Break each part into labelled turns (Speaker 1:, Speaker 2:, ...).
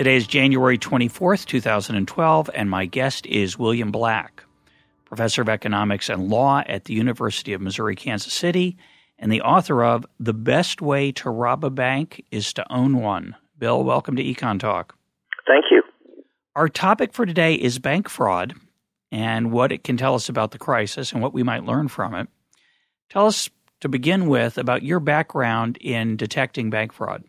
Speaker 1: Today is January 24th, 2012, and my guest is William Black, professor of economics and law at the University of Missouri Kansas City, and the author of The Best Way to Rob a Bank is to Own One. Bill, welcome to Econ Talk.
Speaker 2: Thank you.
Speaker 1: Our topic for today is bank fraud and what it can tell us about the crisis and what we might learn from it. Tell us to begin with about your background in detecting bank fraud.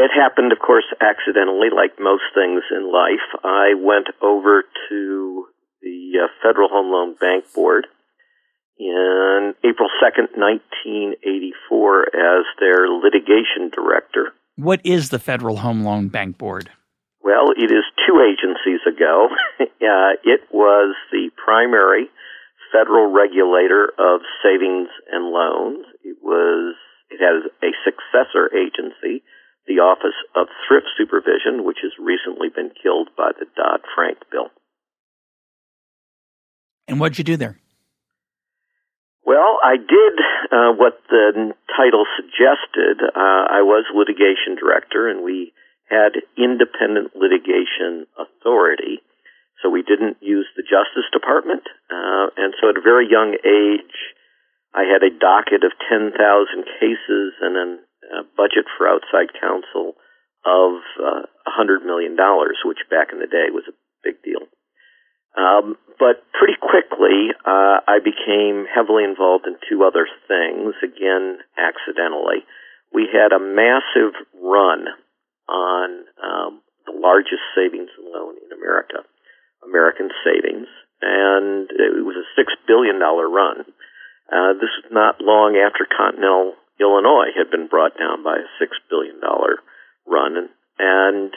Speaker 2: It happened, of course, accidentally, like most things in life. I went over to the uh, Federal Home Loan Bank Board in April 2nd, 1984, as their litigation director.
Speaker 1: What is the Federal Home Loan Bank Board?
Speaker 2: Well, it is two agencies ago. uh, it was the primary federal regulator of savings and loans. It was it has a successor agency the Office of Thrift Supervision, which has recently been killed by the Dodd Frank bill.
Speaker 1: And what'd you do there?
Speaker 2: Well, I did uh, what the title suggested. Uh, I was litigation director, and we had independent litigation authority. So we didn't use the Justice Department. Uh, and so at a very young age, I had a docket of 10,000 cases and an uh, budget for outside counsel of uh, $100 million, which back in the day was a big deal. Um, but pretty quickly, uh, I became heavily involved in two other things, again, accidentally. We had a massive run on um, the largest savings and loan in America, American Savings, and it was a $6 billion run. Uh, this was not long after Continental Illinois had been brought down by a six billion dollar run, and, and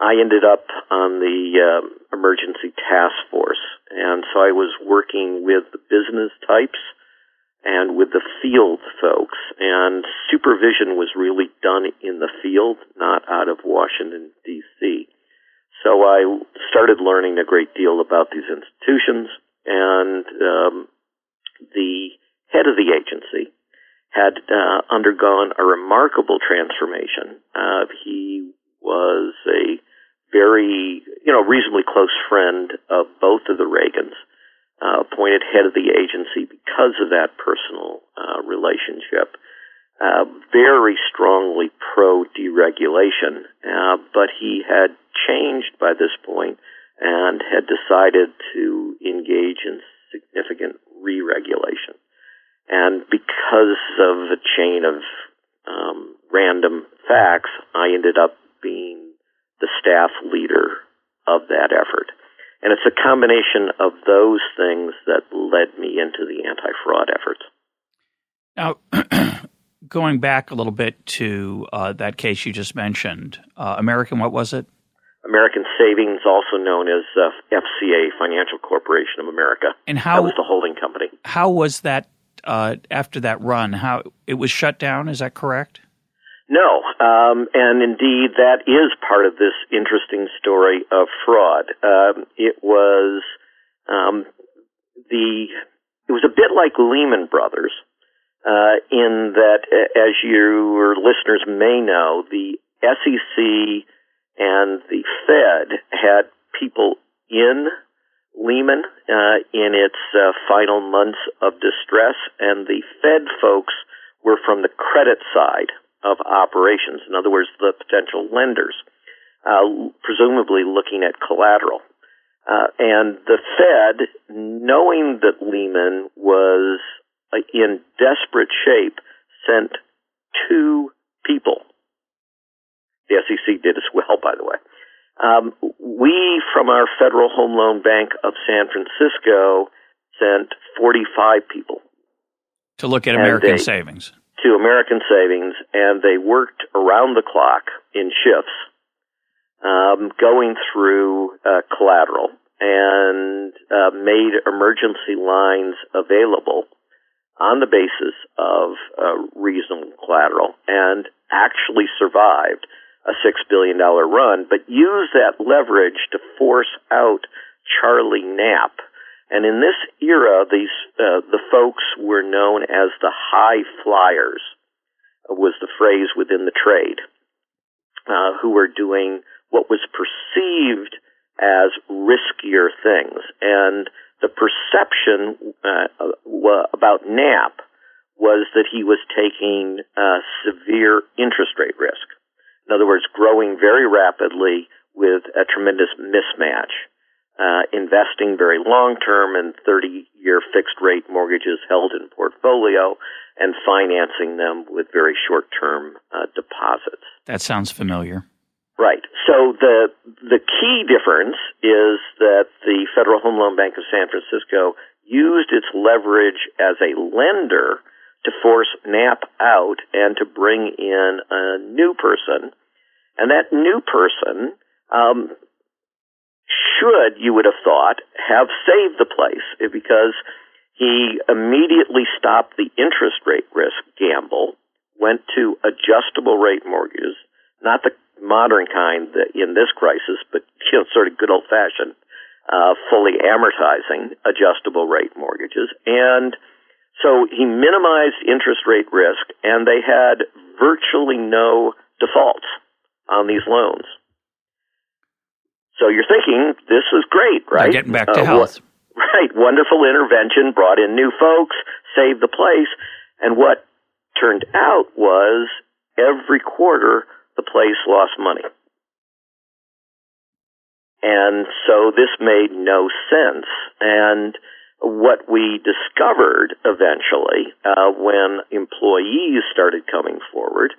Speaker 2: I ended up on the um, emergency task force, and so I was working with the business types and with the field folks, and supervision was really done in the field, not out of Washington D.C. So I started learning a great deal about these institutions, and um, the head of the agency had uh, undergone a remarkable transformation. Uh, he was a very, you know, reasonably close friend of both of the Reagans, uh, appointed head of the agency because of that personal uh, relationship. Uh, very strongly pro deregulation, uh, but he had changed by this point and had decided to engage in significant re-regulation. And because of a chain of um, random facts, I ended up being the staff leader of that effort. And it's a combination of those things that led me into the anti fraud efforts.
Speaker 1: Now, going back a little bit to uh, that case you just mentioned, uh, American, what was it?
Speaker 2: American Savings, also known as uh, FCA, Financial Corporation of America.
Speaker 1: And how
Speaker 2: that was the holding company?
Speaker 1: How was that uh, after that run? How it was shut down? Is that correct?
Speaker 2: No, um, and indeed that is part of this interesting story of fraud. Um, it was um, the it was a bit like Lehman Brothers uh, in that, as your listeners may know, the SEC and the Fed had people in Lehman uh, in its uh, final months of distress, and the Fed folks were from the credit side of operations. In other words, the potential lenders, uh, presumably looking at collateral. Uh, and the Fed, knowing that Lehman was uh, in desperate shape, sent two people. The SEC did as well, by the way um, we, from our Federal Home Loan Bank of San Francisco, sent 45 people
Speaker 1: to look at American they, savings.
Speaker 2: To American savings, and they worked around the clock in shifts um, going through uh, collateral and uh, made emergency lines available on the basis of uh, reasonable collateral and actually survived a $6 billion run, but use that leverage to force out Charlie Knapp. And in this era, these uh, the folks were known as the high flyers, was the phrase within the trade, uh, who were doing what was perceived as riskier things. And the perception uh, about Knapp was that he was taking uh, severe interest rate risk. In other words, growing very rapidly with a tremendous mismatch, uh, investing very long term in 30 year fixed rate mortgages held in portfolio and financing them with very short term uh, deposits.
Speaker 1: That sounds familiar.
Speaker 2: Right. So the the key difference is that the Federal Home Loan Bank of San Francisco used its leverage as a lender to force Knapp out and to bring in a new person, and that new person um, should, you would have thought, have saved the place because he immediately stopped the interest rate risk gamble, went to adjustable rate mortgages, not the modern kind that in this crisis, but you know, sort of good old fashioned, uh, fully amortizing adjustable rate mortgages. And so he minimized interest rate risk, and they had virtually no defaults on these loans. So you're thinking this is great, right?
Speaker 1: They're getting back to uh, health.
Speaker 2: Right, wonderful intervention, brought in new folks, saved the place, and what turned out was every quarter the place lost money. And so this made no sense. And what we discovered eventually, uh, when employees started coming forward,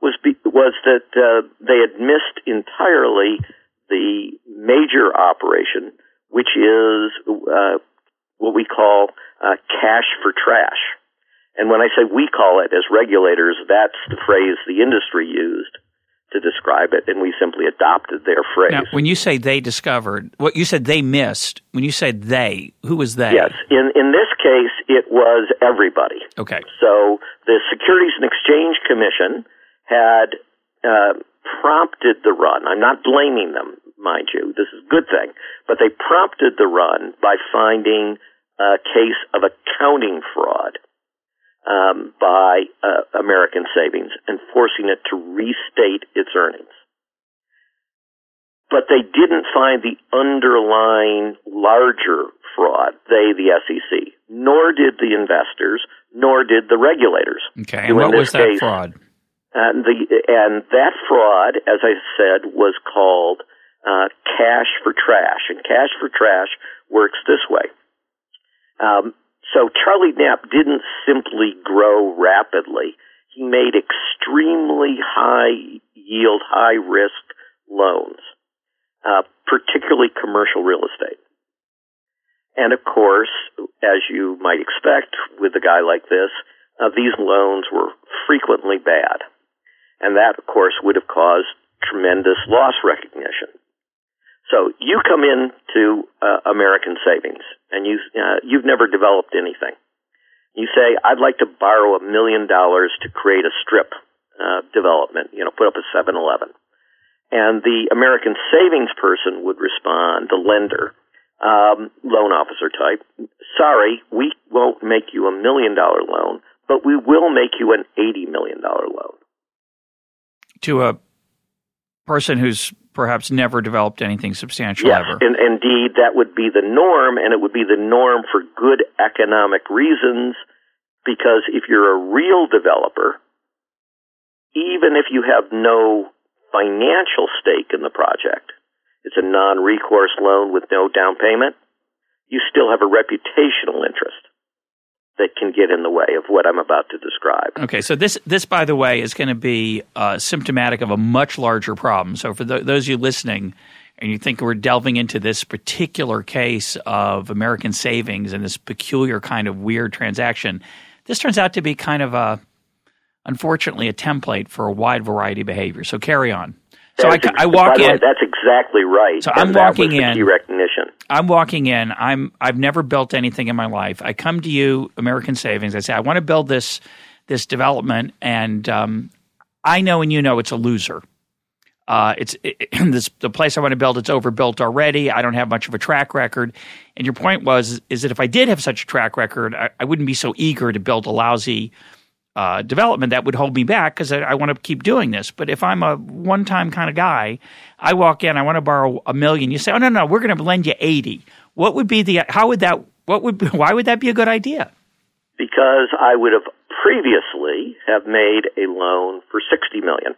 Speaker 2: was be, was that uh, they had missed entirely the major operation, which is uh, what we call uh, cash for trash. And when I say we call it as regulators, that's the phrase the industry used to describe it, and we simply adopted their phrase.
Speaker 1: Now, when you say they discovered, what you said they missed, when you said they, who was they?
Speaker 2: Yes, in, in this case, it was everybody.
Speaker 1: Okay.
Speaker 2: So the Securities and Exchange Commission had uh, prompted the run. I'm not blaming them, mind you. This is a good thing. But they prompted the run by finding a case of accounting fraud um, by uh, American Savings and forcing it to restate its earnings. But they didn't find the underlying larger fraud, they, the SEC, nor did the investors, nor did the regulators.
Speaker 1: Okay, and what was that case, fraud?
Speaker 2: And, the, and that fraud, as I said, was called uh, cash for trash. And cash for trash works this way. Um, so Charlie Knapp didn't simply grow rapidly. He made extremely high yield, high risk loans, uh, particularly commercial real estate. And of course, as you might expect with a guy like this, uh, these loans were frequently bad. And that, of course, would have caused tremendous loss recognition. So you come into uh, American Savings and you uh, you've never developed anything. You say, "I'd like to borrow a million dollars to create a strip uh, development. You know, put up a 7-Eleven." And the American Savings person would respond, the lender, um, loan officer type, "Sorry, we won't make you a million dollar loan, but we will make you an eighty million dollar loan."
Speaker 1: To a person who's perhaps never developed anything substantial
Speaker 2: yes,
Speaker 1: ever.
Speaker 2: And indeed, that would be the norm, and it would be the norm for good economic reasons. Because if you're a real developer, even if you have no financial stake in the project, it's a non recourse loan with no down payment, you still have a reputational interest that can get in the way of what I'm about to describe.
Speaker 1: Okay, so this this by the way is going to be uh, symptomatic of a much larger problem. So for th- those of you listening, and you think we're delving into this particular case of American savings and this peculiar kind of weird transaction, this turns out to be kind of a unfortunately a template for a wide variety of behavior. So carry on. So I, I walk in.
Speaker 2: Way, that's exactly right.
Speaker 1: So I'm walking in.
Speaker 2: Key recognition.
Speaker 1: I'm walking in. I'm. I've never built anything in my life. I come to you, American Savings. I say I want to build this this development, and um, I know and you know it's a loser. Uh, it's it, this, the place I want to build. It's overbuilt already. I don't have much of a track record. And your point was is that if I did have such a track record, I, I wouldn't be so eager to build a lousy uh, development that would hold me back because I, I want to keep doing this. But if I'm a one time kind of guy, I walk in, I want to borrow a million. You say, oh no no, we're going to lend you eighty. What would be the? How would that? What would? Why would that be a good idea?
Speaker 2: Because I would have previously have made a loan for sixty million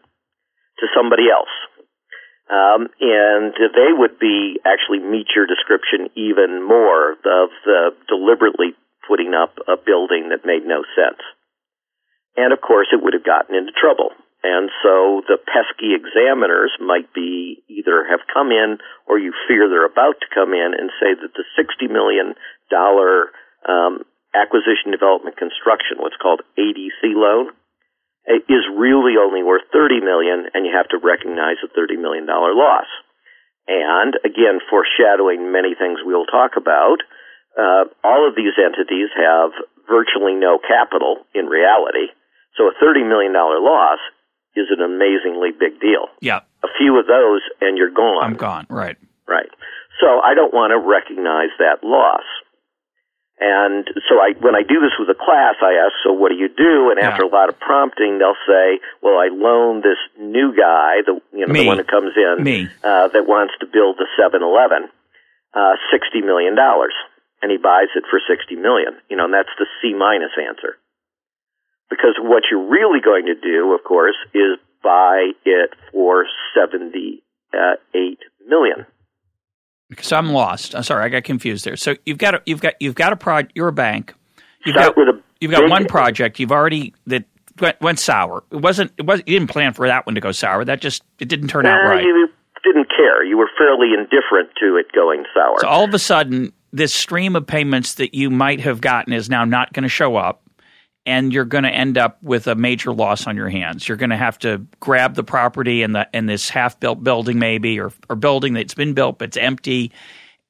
Speaker 2: to somebody else. Um, and they would be actually meet your description even more of the deliberately putting up a building that made no sense. And of course, it would have gotten into trouble. And so the pesky examiners might be either have come in or you fear they're about to come in and say that the $60 million um, acquisition development construction, what's called ADC loan, is really only worth 30 million and you have to recognize a 30 million dollar loss. And again, foreshadowing many things we'll talk about, uh, all of these entities have virtually no capital in reality so a $30 million loss is an amazingly big deal.
Speaker 1: Yeah.
Speaker 2: A few of those and you're gone.
Speaker 1: I'm gone, right.
Speaker 2: Right. So I don't want to recognize that loss. And so I, when I do this with a class, I ask, so what do you do? And after yeah. a lot of prompting, they'll say, well, I loan this new guy, the, you know,
Speaker 1: Me.
Speaker 2: the one that comes in,
Speaker 1: Me.
Speaker 2: Uh, that wants to build the 7-Eleven, uh, $60 million. And he buys it for 60 million. You know, and that's the C minus answer. Because what you're really going to do, of course, is buy it for 78 million.
Speaker 1: So I'm lost. I'm sorry, I got confused there. So you've got a, you've got you've got a pro. You're a bank. You've
Speaker 2: Start
Speaker 1: got
Speaker 2: a
Speaker 1: you've got one project. You've already that went, went, sour. It wasn't. It was. You didn't plan for that one to go sour. That just it didn't turn out eh, right.
Speaker 2: You didn't care. You were fairly indifferent to it going sour.
Speaker 1: So all of a sudden, this stream of payments that you might have gotten is now not going to show up and you're going to end up with a major loss on your hands. You're going to have to grab the property and the and this half built building maybe or or building that's been built but it's empty,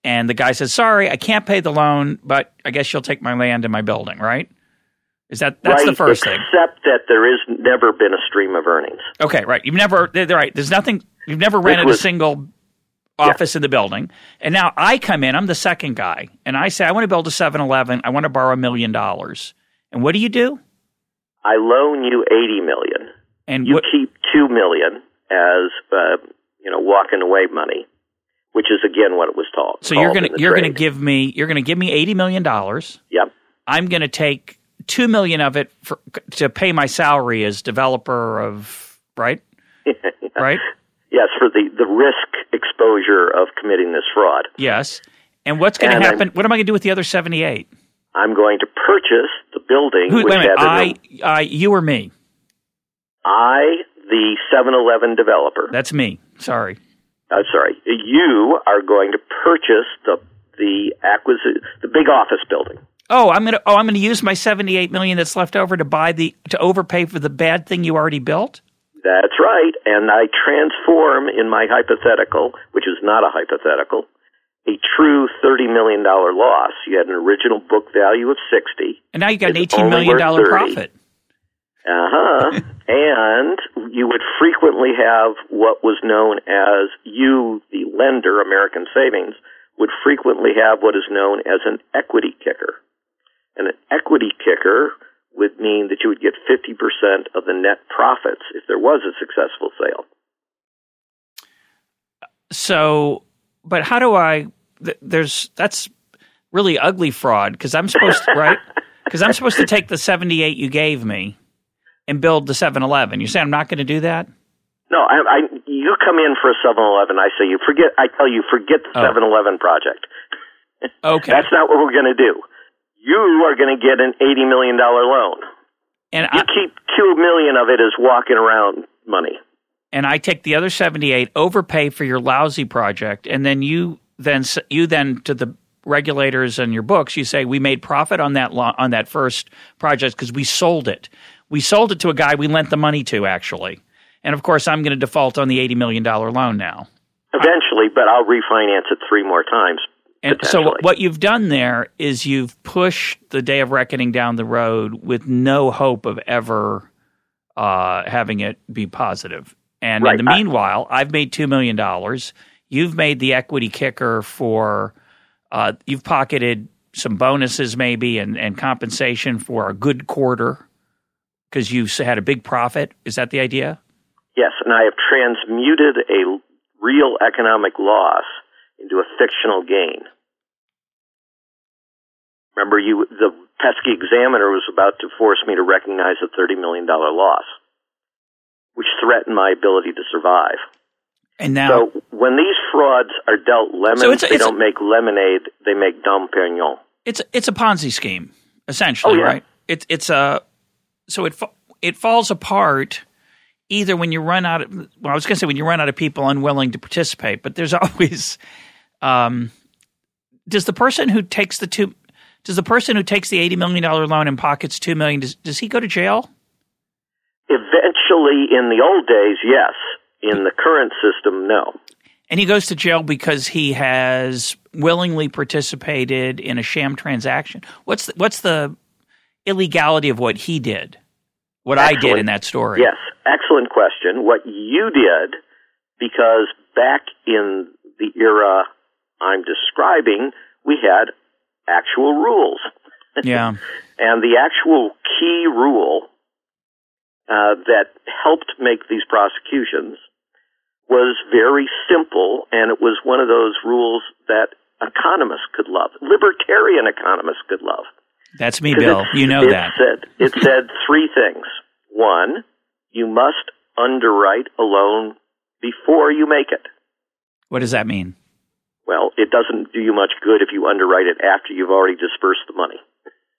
Speaker 1: and the guy says, "Sorry, I can't pay the loan, but I guess you'll take my land and my building." Right? Is that that's
Speaker 2: right,
Speaker 1: the first
Speaker 2: except
Speaker 1: thing?
Speaker 2: Except that there is never been a stream of earnings.
Speaker 1: Okay, right. You've never right. There's nothing. You've never rented
Speaker 2: was,
Speaker 1: a single office yeah. in the building. And now I come in, I'm the second guy, and I say, I want to build a 7 Eleven. I want to borrow a million dollars. And what do you do?
Speaker 2: I loan you eighty million,
Speaker 1: and
Speaker 2: you keep two million as uh, you know walking away money, which is again what it was taught.
Speaker 1: So you're
Speaker 2: gonna
Speaker 1: you're
Speaker 2: trade.
Speaker 1: gonna give me you're gonna give me eighty million dollars.
Speaker 2: Yep.
Speaker 1: I'm gonna take two million of it for, to pay my salary as developer of right, right.
Speaker 2: Yes, for the the risk exposure of committing this fraud.
Speaker 1: Yes. And what's going to happen? I'm, what am I going to do with the other seventy eight?
Speaker 2: I'm going to purchase building.
Speaker 1: Who,
Speaker 2: which
Speaker 1: wait a minute, I, I, you or me?
Speaker 2: I, the 7-Eleven developer.
Speaker 1: That's me. Sorry.
Speaker 2: I'm sorry. You are going to purchase the the acquisition, the big office building.
Speaker 1: Oh, I'm gonna. Oh, I'm gonna use my 78 million that's left over to buy the to overpay for the bad thing you already built.
Speaker 2: That's right. And I transform in my hypothetical, which is not a hypothetical, a true $30 million loss. You had an original book value of 60
Speaker 1: And now you got an $18 million profit.
Speaker 2: Uh huh. and you would frequently have what was known as you, the lender, American Savings, would frequently have what is known as an equity kicker. And an equity kicker would mean that you would get 50% of the net profits if there was a successful sale.
Speaker 1: So, but how do I there's that's really ugly fraud because I'm supposed to, right? Because I'm supposed to take the 78 you gave me and build the 7-Eleven. You say I'm not going to do that?
Speaker 2: No, I, I you come in for a 7-Eleven. I say you forget. I tell you forget the 7-Eleven project.
Speaker 1: Okay,
Speaker 2: that's not what we're going to do. You are going to get an 80 million dollar loan,
Speaker 1: and
Speaker 2: you
Speaker 1: I,
Speaker 2: keep two million of it as walking around money.
Speaker 1: And I take the other 78, overpay for your lousy project, and then you then you then to the regulators and your books, you say we made profit on that lo- on that first project because we sold it. We sold it to a guy we lent the money to actually, And of course, I'm going to default on the $80 million loan now.
Speaker 2: Eventually, but I'll refinance it three more times.
Speaker 1: And so, what you've done there is you've pushed the day of reckoning down the road with no hope of ever uh, having it be positive. And
Speaker 2: right.
Speaker 1: in the meanwhile, I, I've made $2 million. You've made the equity kicker for, uh, you've pocketed some bonuses maybe and, and compensation for a good quarter because you had a big profit. Is that the idea?
Speaker 2: Yes, and I have transmuted a real economic loss into a fictional gain. Remember, you the pesky examiner was about to force me to recognize a thirty million dollar loss, which threatened my ability to survive.
Speaker 1: And now,
Speaker 2: so when these frauds are dealt lemons, so it's a, it's they don't a, make lemonade; they make Dom Perignon.
Speaker 1: It's it's a Ponzi scheme, essentially,
Speaker 2: oh, yeah.
Speaker 1: right? It's it's a so it it falls apart either when you run out of well, I was going to say when you run out of people unwilling to participate, but there's always um, does the person who takes the two does the person who takes the eighty million dollar loan and pockets two million does does he go to jail?
Speaker 2: Eventually, in the old days, yes. In the current system, no.
Speaker 1: And he goes to jail because he has willingly participated in a sham transaction. What's the, what's the illegality of what he did? What excellent. I did in that story?
Speaker 2: Yes, excellent question. What you did, because back in the era I'm describing, we had actual rules.
Speaker 1: Yeah.
Speaker 2: and the actual key rule uh, that helped make these prosecutions was very simple, and it was one of those rules that economists could love, libertarian economists could love.
Speaker 1: That's me, Bill. You know
Speaker 2: it
Speaker 1: that.
Speaker 2: Said, it said three things. One, you must underwrite a loan before you make it.
Speaker 1: What does that mean?
Speaker 2: Well, it doesn't do you much good if you underwrite it after you've already dispersed the money.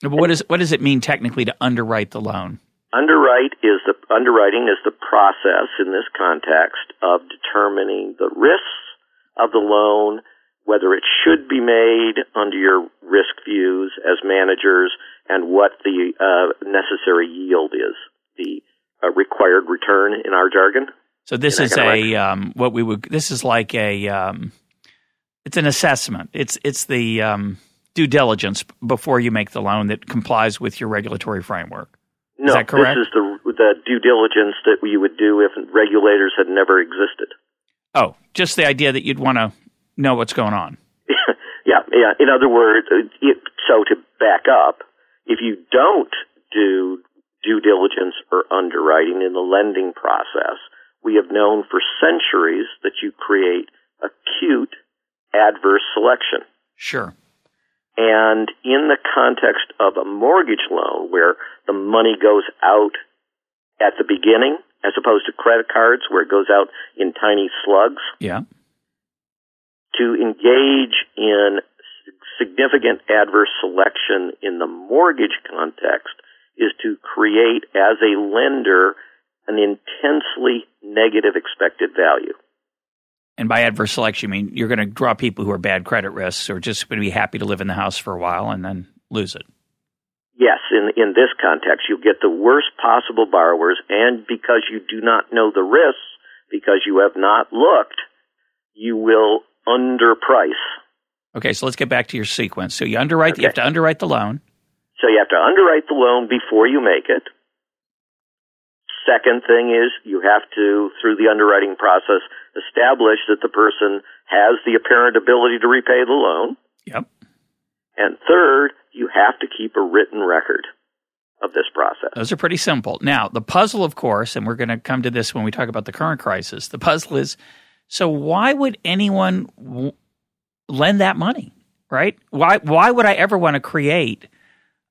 Speaker 1: But what, is, what does it mean technically to underwrite the loan?
Speaker 2: Underwrite is the underwriting is the process in this context of determining the risks of the loan, whether it should be made under your risk views as managers, and what the uh, necessary yield is, the uh, required return in our jargon.
Speaker 1: So this is a um, what we would. This is like a. Um, it's an assessment. It's it's the um, due diligence before you make the loan that complies with your regulatory framework.
Speaker 2: No,
Speaker 1: is
Speaker 2: this is the the due diligence that you would do if regulators had never existed.
Speaker 1: Oh, just the idea that you'd want to know what's going on.
Speaker 2: yeah, yeah. In other words, it, so to back up, if you don't do due diligence or underwriting in the lending process, we have known for centuries that you create acute adverse selection.
Speaker 1: Sure.
Speaker 2: And in the context of a mortgage loan where the money goes out at the beginning as opposed to credit cards where it goes out in tiny slugs.
Speaker 1: Yeah.
Speaker 2: To engage in significant adverse selection in the mortgage context is to create as a lender an intensely negative expected value.
Speaker 1: And by adverse selection, you mean you're going to draw people who are bad credit risks or just going to be happy to live in the house for a while and then lose it.
Speaker 2: Yes, in in this context, you get the worst possible borrowers, and because you do not know the risks, because you have not looked, you will underprice.
Speaker 1: Okay, so let's get back to your sequence. So you underwrite. Okay. You have to underwrite the loan.
Speaker 2: So you have to underwrite the loan before you make it. Second thing is you have to, through the underwriting process, establish that the person has the apparent ability to repay the loan.
Speaker 1: Yep.
Speaker 2: And third, you have to keep a written record of this process.
Speaker 1: Those are pretty simple. Now, the puzzle, of course, and we're going to come to this when we talk about the current crisis, the puzzle is so why would anyone w- lend that money, right? Why, why would I ever want to create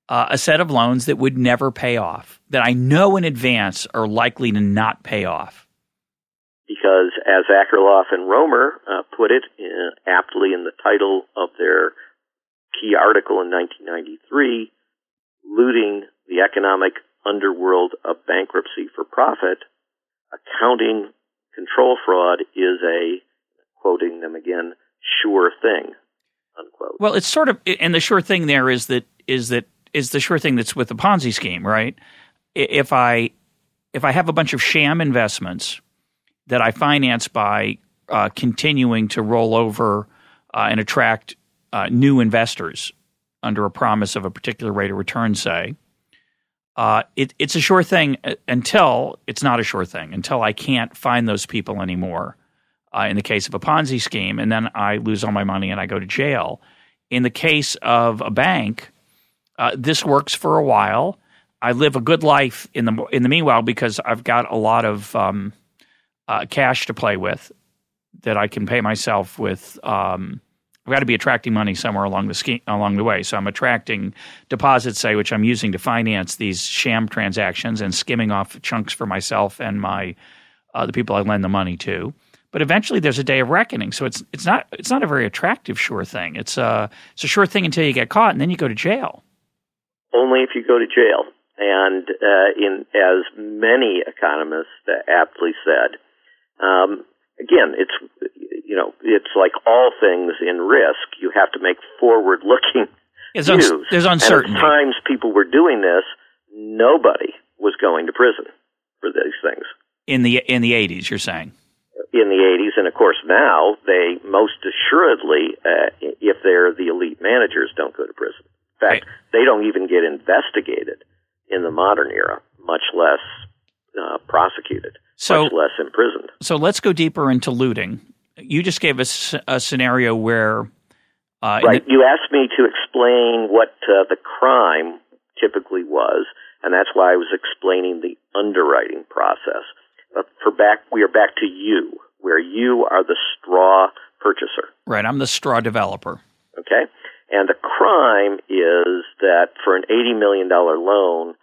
Speaker 1: uh, a set of loans that would never pay off, that I know in advance are likely to not pay off?
Speaker 2: Because, as Akerlof and Romer uh, put it in, aptly in the title of their key article in 1993, looting the economic underworld of bankruptcy for profit, accounting control fraud is a, quoting them again, sure thing, unquote.
Speaker 1: Well, it's sort of, and the sure thing there is that is that is the sure thing that's with the Ponzi scheme, right? If I if I have a bunch of sham investments that I finance by uh, continuing to roll over uh, and attract uh, new investors under a promise of a particular rate of return, say, uh, it, it's a sure thing uh, until it's not a sure thing, until I can't find those people anymore. Uh, in the case of a Ponzi scheme, and then I lose all my money and I go to jail. In the case of a bank, uh, this works for a while. I live a good life in the in the meanwhile because I've got a lot of um, uh, cash to play with that I can pay myself with. Um, I've got to be attracting money somewhere along the scheme, along the way. So I'm attracting deposits, say, which I'm using to finance these sham transactions and skimming off chunks for myself and my uh, the people I lend the money to. But eventually, there's a day of reckoning. So it's it's not it's not a very attractive sure thing. It's a it's a sure thing until you get caught, and then you go to jail.
Speaker 2: Only if you go to jail. And uh, in as many economists aptly said, um, again, it's you know, it's like all things in risk. You have to make forward-looking
Speaker 1: it's views. Un- there's uncertainty.
Speaker 2: And at times people were doing this, nobody was going to prison for these things.
Speaker 1: In the in the 80s, you're saying.
Speaker 2: In the 80s, and of course now they most assuredly, uh, if they're the elite managers, don't go to prison. In fact, right. they don't even get investigated in the modern era, much less uh, prosecuted, so, much less imprisoned.
Speaker 1: So let's go deeper into looting you just gave us a scenario where.
Speaker 2: Uh, right. The, you asked me to explain what uh, the crime typically was, and that's why I was explaining the underwriting process. But for back, we are back to you, where you are the straw purchaser.
Speaker 1: Right. I'm the straw developer.
Speaker 2: Okay. And the crime is that for an $80 million loan,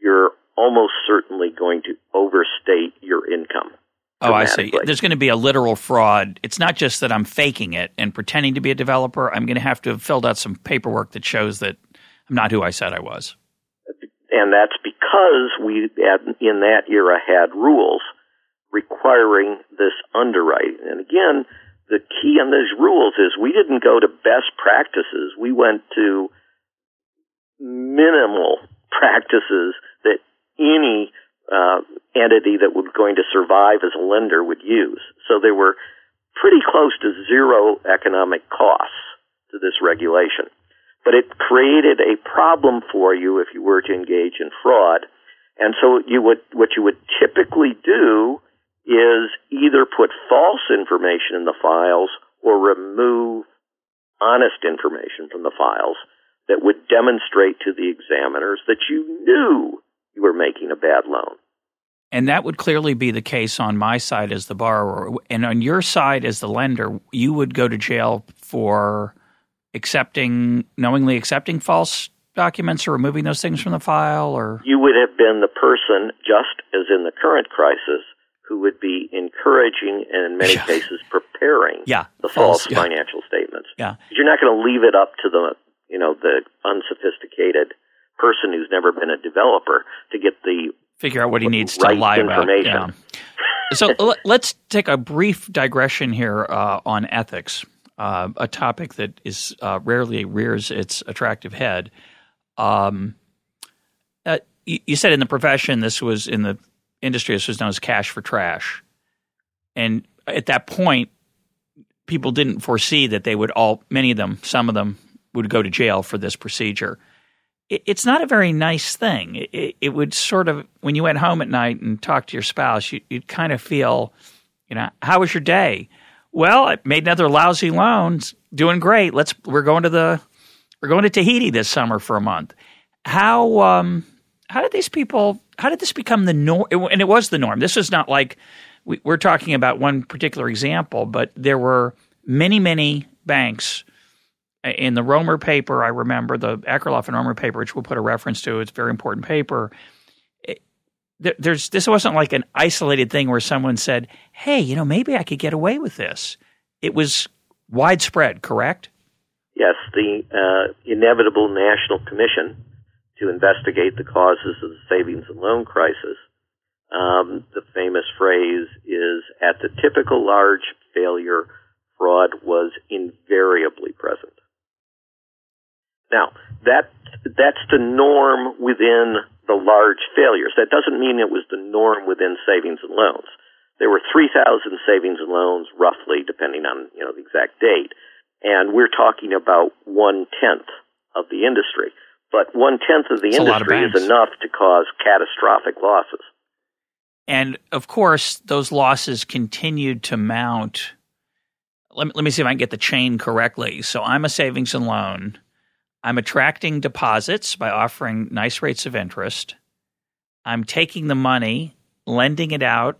Speaker 2: you're almost certainly going to overstate your income.
Speaker 1: Oh, I see. There's going to be a literal fraud. It's not just that I'm faking it and pretending to be a developer. I'm going to have to have filled out some paperwork that shows that I'm not who I said I was.
Speaker 2: And that's because we, in that era, had rules requiring this underwriting. And again, the key in those rules is we didn't go to best practices. We went to minimal practices that any uh, entity that was going to survive as a lender would use. So they were pretty close to zero economic costs to this regulation. But it created a problem for you if you were to engage in fraud. And so you would, what you would typically do is either put false information in the files or remove honest information from the files that would demonstrate to the examiners that you knew you were making a bad loan.
Speaker 1: And that would clearly be the case on my side as the borrower. And on your side as the lender, you would go to jail for accepting, knowingly accepting false documents or removing those things from the file or
Speaker 2: you would have been the person just as in the current crisis who would be encouraging and in many yeah. cases preparing
Speaker 1: yeah,
Speaker 2: the false, false yeah. financial statements.
Speaker 1: Yeah.
Speaker 2: You're not going to leave it up to the you know the unsophisticated person who's never been a developer to get the
Speaker 1: figure out what he needs to lie about. Yeah. so let's take a brief digression here uh, on ethics, uh, a topic that is uh, rarely rears its attractive head. Um, uh, you said in the profession, this was in the industry, this was known as cash for trash, and at that point, people didn't foresee that they would all, many of them, some of them, would go to jail for this procedure it's not a very nice thing. It, it, would sort of, when you went home at night and talked to your spouse, you, would kind of feel, you know, how was your day? Well, I made another lousy loan. Doing great. Let's, we're going to the, we're going to Tahiti this summer for a month. How, um, how did these people, how did this become the norm? And it was the norm. This is not like, we, we're talking about one particular example, but there were many, many banks in the Romer paper, I remember the Akerlof and Romer paper, which we'll put a reference to. It's a very important paper. It, there's this wasn't like an isolated thing where someone said, "Hey, you know, maybe I could get away with this." It was widespread, correct?
Speaker 2: Yes, the uh, inevitable national commission to investigate the causes of the savings and loan crisis. Um, the famous phrase is, "At the typical large failure, fraud was invariably present." Now, that that's the norm within the large failures. That doesn't mean it was the norm within savings and loans. There were 3,000 savings and loans, roughly, depending on you know the exact date, and we're talking about one tenth of the industry. But one tenth of the industry
Speaker 1: of
Speaker 2: is enough to cause catastrophic losses.
Speaker 1: And of course, those losses continued to mount. Let me, let me see if I can get the chain correctly. So I'm a savings and loan. I'm attracting deposits by offering nice rates of interest. I'm taking the money, lending it out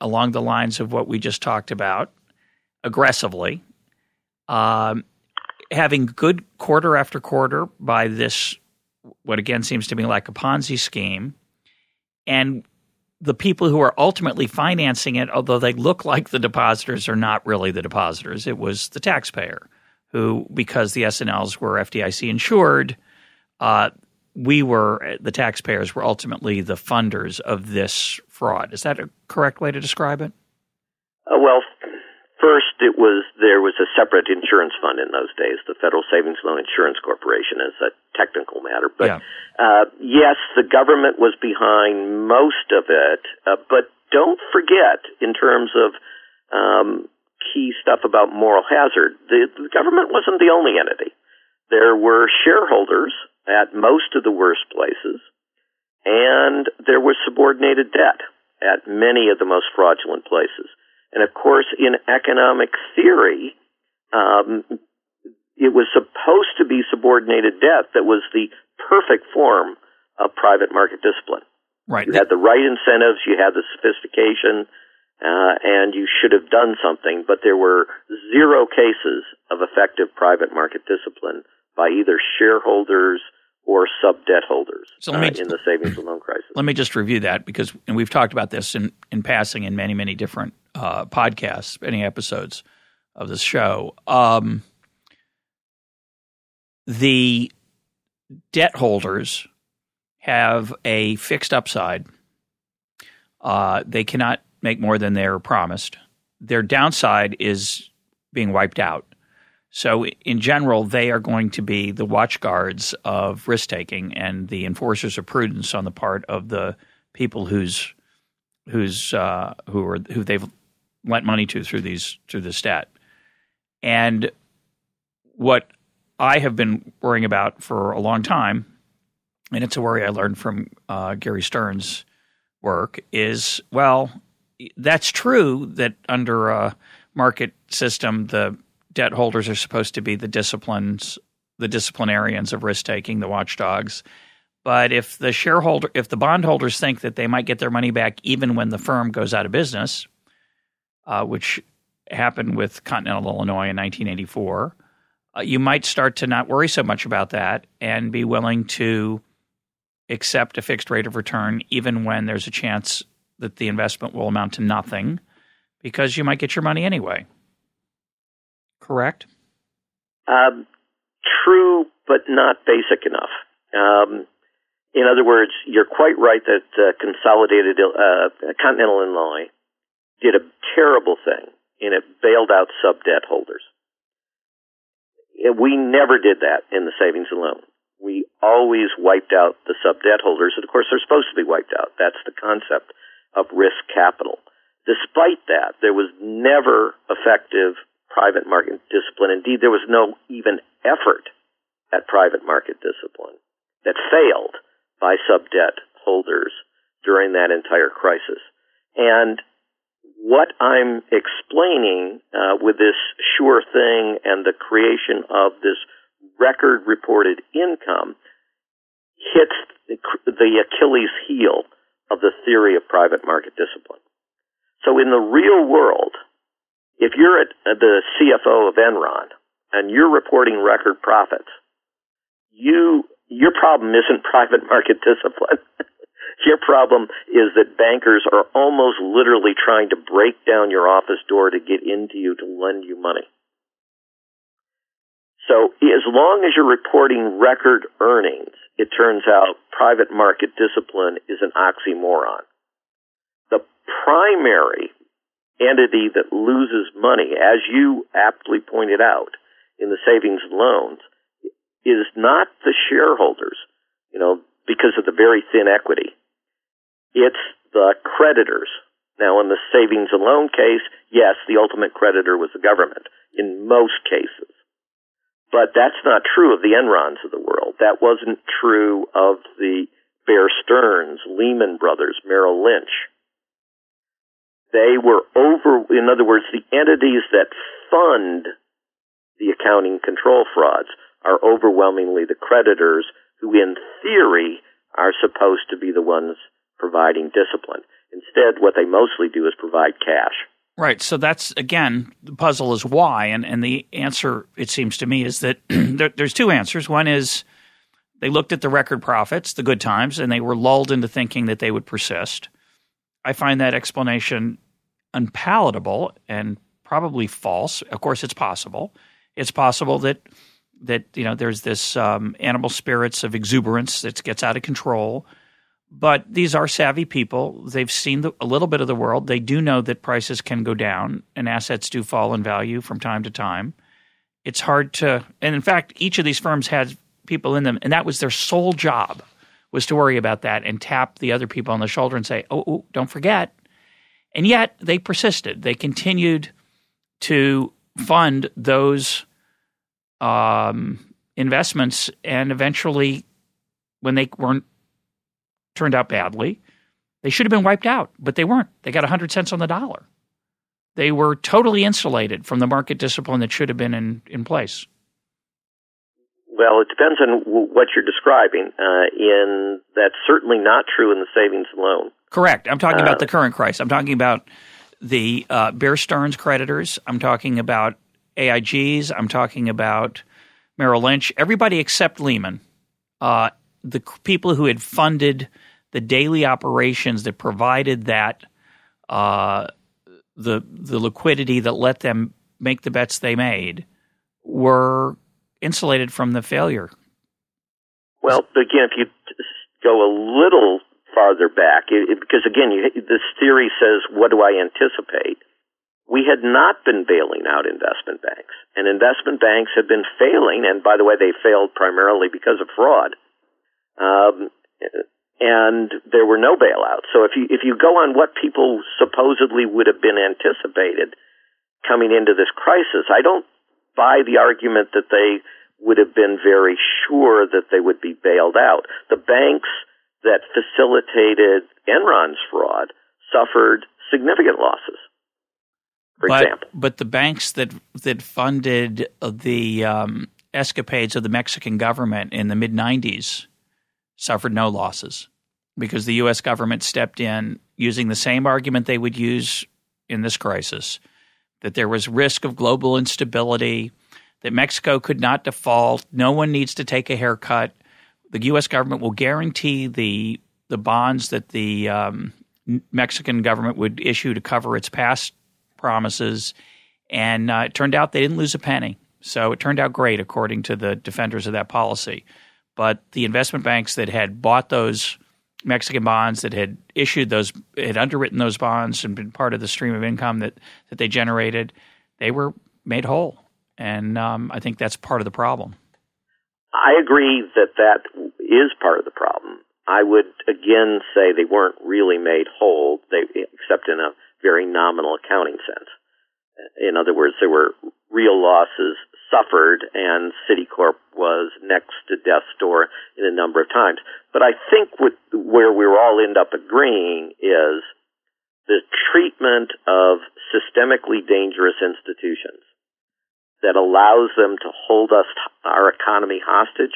Speaker 1: along the lines of what we just talked about aggressively, um, having good quarter after quarter by this, what again seems to me like a Ponzi scheme. And the people who are ultimately financing it, although they look like the depositors, are not really the depositors. It was the taxpayer who, because the S&Ls were FDIC insured, uh, we were the taxpayers were ultimately the funders of this fraud. Is that a correct way to describe it?
Speaker 2: Uh, well, it was there was a separate insurance fund in those days, the Federal Savings Loan Insurance Corporation, as a technical matter. But
Speaker 1: yeah.
Speaker 2: uh, yes, the government was behind most of it. Uh, but don't forget, in terms of um, key stuff about moral hazard, the, the government wasn't the only entity. There were shareholders at most of the worst places, and there was subordinated debt at many of the most fraudulent places. And of course, in economic theory, um, it was supposed to be subordinated debt that was the perfect form of private market discipline.
Speaker 1: Right.
Speaker 2: You had the right incentives, you had the sophistication, uh, and you should have done something, but there were zero cases of effective private market discipline by either shareholders or sub debt holders
Speaker 1: so me,
Speaker 2: uh, in the savings and loan crisis.
Speaker 1: Let me just review that because, and we've talked about this in, in passing in many, many different uh, podcasts, any episodes of this show. Um, the debt holders have a fixed upside. Uh, they cannot make more than they're promised. Their downside is being wiped out. So, in general, they are going to be the watchguards of risk taking and the enforcers of prudence on the part of the people who's who's uh, who are who they've lent money to through these through this debt. And what I have been worrying about for a long time, and it's a worry I learned from uh, Gary Stern's work, is well, that's true that under a market system, the debt holders are supposed to be the disciplines, the disciplinarians of risk taking, the watchdogs. But if the shareholder, if the bondholders think that they might get their money back even when the firm goes out of business, uh, which happened with Continental Illinois in 1984, uh, you might start to not worry so much about that and be willing to accept a fixed rate of return even when there's a chance that the investment will amount to nothing because you might get your money anyway correct?
Speaker 2: Um, true, but not basic enough. Um, in other words, you're quite right that uh, Consolidated uh, Continental Illinois did a terrible thing, and it bailed out sub debt holders. We never did that in the savings and loan. We always wiped out the sub debt holders, and of course, they're supposed to be wiped out. That's the concept of risk capital. Despite that, there was never effective private market discipline. Indeed, there was no even effort at private market discipline that failed by sub debt holders during that entire crisis. And what I'm explaining uh, with this sure thing and the creation of this record reported income hits the Achilles heel of the theory of private market discipline. So in the real world, if you're at the CFO of Enron and you're reporting record profits, you your problem isn't private market discipline. Your problem is that bankers are almost literally trying to break down your office door to get into you to lend you money. So as long as you're reporting record earnings, it turns out private market discipline is an oxymoron. The primary entity that loses money, as you aptly pointed out in the savings and loans, is not the shareholders, you know, because of the very thin equity. It's the creditors. Now, in the savings and loan case, yes, the ultimate creditor was the government in most cases. But that's not true of the Enrons of the world. That wasn't true of the Bear Stearns, Lehman Brothers, Merrill Lynch. They were over, in other words, the entities that fund the accounting control frauds are overwhelmingly the creditors who, in theory, are supposed to be the ones providing discipline. Instead, what they mostly do is provide cash.
Speaker 1: Right. So that's again the puzzle is why, and and the answer it seems to me is that there, there's two answers. One is they looked at the record profits, the good times, and they were lulled into thinking that they would persist. I find that explanation unpalatable and probably false. Of course, it's possible. It's possible that that you know there's this um, animal spirits of exuberance that gets out of control but these are savvy people. They've seen the, a little bit of the world. They do know that prices can go down and assets do fall in value from time to time. It's hard to, and in fact, each of these firms had people in them, and that was their sole job was to worry about that and tap the other people on the shoulder and say, "Oh, oh don't forget." And yet they persisted. They continued to fund those um, investments, and eventually, when they weren't turned out badly. They should have been wiped out, but they weren't. They got 100 cents on the dollar. They were totally insulated from the market discipline that should have been in, in place.
Speaker 2: Well, it depends on what you're describing. Uh, in that's certainly not true in the savings and loan.
Speaker 1: Correct. I'm talking uh, about the current crisis. I'm talking about the uh, Bear Stearns creditors. I'm talking about AIGs. I'm talking about Merrill Lynch. Everybody except Lehman. Uh, the people who had funded the daily operations that provided that uh, the the liquidity that let them make the bets they made were insulated from the failure.
Speaker 2: Well, again, if you go a little farther back, it, because again, you, this theory says, "What do I anticipate?" We had not been bailing out investment banks, and investment banks had been failing. And by the way, they failed primarily because of fraud. Um, and there were no bailouts. So if you if you go on what people supposedly would have been anticipated coming into this crisis, I don't buy the argument that they would have been very sure that they would be bailed out. The banks that facilitated Enron's fraud suffered significant losses. For
Speaker 1: but,
Speaker 2: example,
Speaker 1: but the banks that that funded the um, escapades of the Mexican government in the mid '90s suffered no losses because the U.S. government stepped in using the same argument they would use in this crisis that there was risk of global instability, that Mexico could not default, no one needs to take a haircut. The U.S. government will guarantee the the bonds that the um, Mexican government would issue to cover its past promises, and uh, it turned out they didn't lose a penny. So it turned out great, according to the defenders of that policy. But the investment banks that had bought those Mexican bonds, that had issued those, had underwritten those bonds and been part of the stream of income that, that they generated, they were made whole. And um, I think that's part of the problem.
Speaker 2: I agree that that is part of the problem. I would again say they weren't really made whole, they, except in a very nominal accounting sense. In other words, there were real losses suffered, and Citicorp was next to death's door in a number of times. But I think what, where we all end up agreeing is the treatment of systemically dangerous institutions that allows them to hold us our economy hostage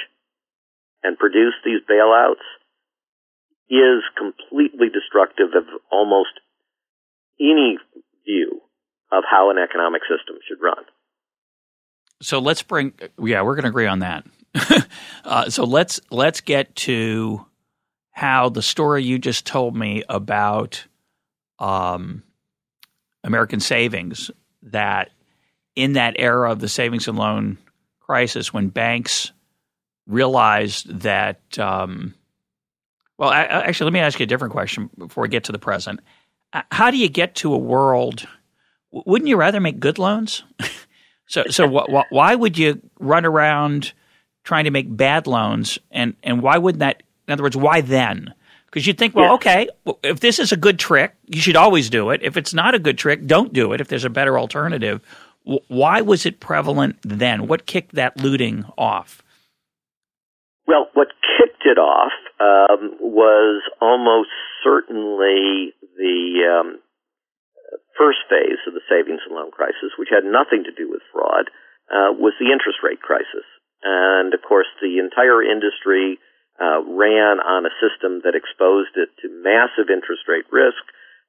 Speaker 2: and produce these bailouts is completely destructive of almost any view of how an economic system should run
Speaker 1: so let's bring yeah we're going to agree on that. Uh, so let's let's get to how the story you just told me about um, American savings that in that era of the savings and loan crisis when banks realized that um, well I, actually let me ask you a different question before we get to the present. How do you get to a world wouldn't you rather make good loans So, so wh- why would you run around trying to make bad loans, and and why wouldn't that In other words, why then? Because you'd think, well, yeah. okay, if this is a good trick, you should always do it. If it's not a good trick, don't do it. If there's a better alternative, why was it prevalent then? What kicked that looting off?
Speaker 2: Well, what kicked it off um, was almost certainly the um, first phase of the savings and loan crisis, which had nothing to do with fraud, uh, was the interest rate crisis. And of course, the entire industry uh, ran on a system that exposed it to massive interest rate risk.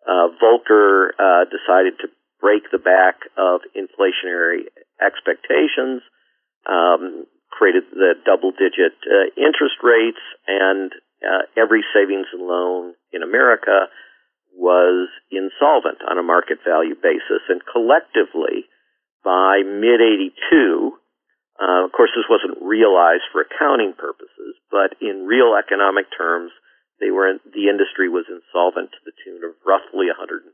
Speaker 2: Uh, Volcker uh, decided to break the back of inflationary expectations, um, created the double digit uh, interest rates, and uh, every savings and loan in America was insolvent on a market value basis. And collectively, by mid 82, uh, of course, this wasn't realized for accounting purposes, but in real economic terms, they were in, the industry was insolvent to the tune of roughly 150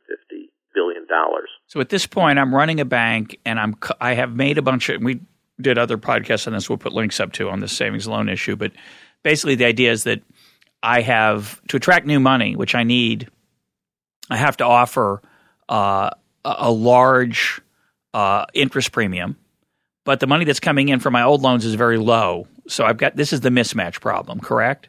Speaker 2: billion dollars.
Speaker 1: So at this point, I'm running a bank, and I'm I have made a bunch of. We did other podcasts on this. We'll put links up to on the savings loan issue, but basically the idea is that I have to attract new money, which I need. I have to offer uh, a large uh, interest premium but the money that's coming in from my old loans is very low. So I've got this is the mismatch problem, correct?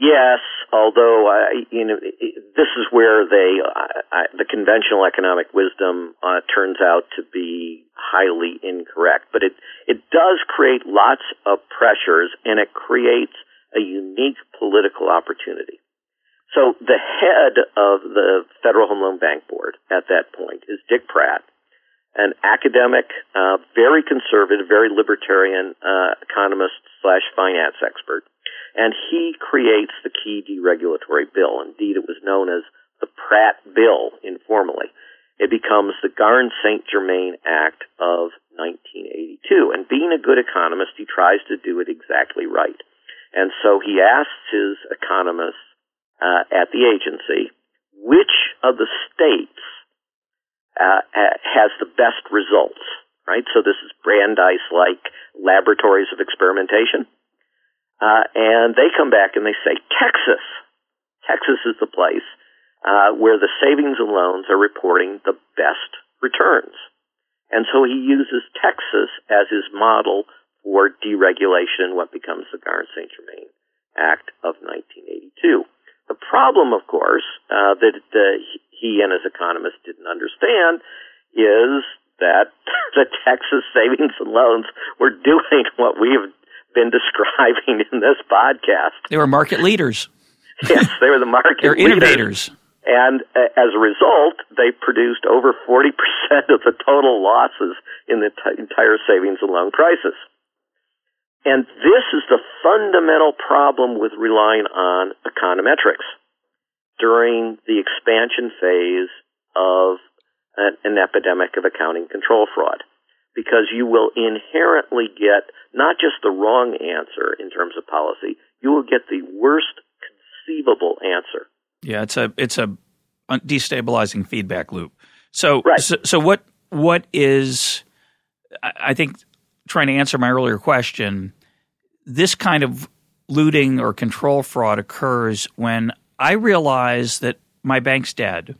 Speaker 2: Yes, although uh, you know this is where they uh, the conventional economic wisdom uh, turns out to be highly incorrect. But it it does create lots of pressures, and it creates a unique political opportunity. So the head of the Federal Home Loan Bank Board at that point is Dick Pratt, an academic, uh, very conservative, very libertarian uh, economist slash finance expert, and he creates the key deregulatory bill. Indeed, it was known as the Pratt Bill informally. It becomes the Garn St. Germain Act of 1982. And being a good economist, he tries to do it exactly right. And so he asks his economists uh, at the agency which of the states uh, has the best results, right? So this is Brandeis like laboratories of experimentation. Uh, and they come back and they say, Texas. Texas is the place uh, where the savings and loans are reporting the best returns. And so he uses Texas as his model for deregulation what becomes the Garn St. Germain Act of 1982. The problem, of course, uh, that uh, he and his economists didn't understand is that the Texas savings and loans were doing what we've been describing in this podcast.
Speaker 1: They were market leaders.
Speaker 2: yes, they were the market
Speaker 1: They're innovators.
Speaker 2: And uh, as a result, they produced over 40% of the total losses in the t- entire savings and loan crisis. And this is the fundamental problem with relying on econometrics during the expansion phase of an, an epidemic of accounting control fraud. Because you will inherently get not just the wrong answer in terms of policy, you will get the worst conceivable answer.
Speaker 1: Yeah, it's a it's a destabilizing feedback loop. So,
Speaker 2: right.
Speaker 1: so, so what what is I think trying to answer my earlier question, this kind of looting or control fraud occurs when I realize that my bank's dead,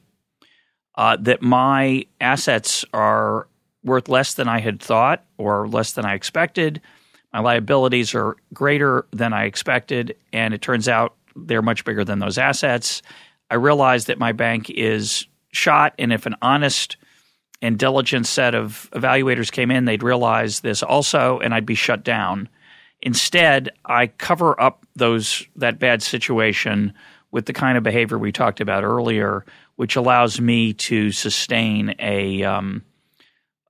Speaker 1: uh, that my assets are worth less than I had thought or less than I expected. My liabilities are greater than I expected, and it turns out they're much bigger than those assets. I realize that my bank is shot, and if an honest and diligent set of evaluators came in, they'd realize this also, and I'd be shut down. Instead, I cover up those that bad situation with the kind of behavior we talked about earlier, which allows me to sustain a um,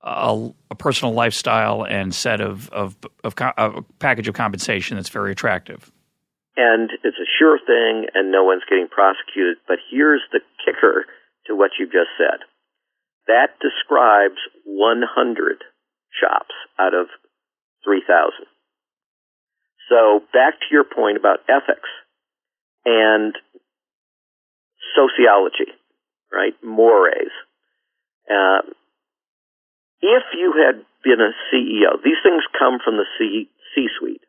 Speaker 1: a, a, personal lifestyle and set of, of, of, a package of compensation that's very attractive.
Speaker 2: And it's a sure thing, and no one's getting prosecuted. But here's the kicker to what you just said. That describes 100 shops out of 3,000. So back to your point about ethics and sociology, right? Mores. Uh, if you had been a CEO, these things come from the C suite.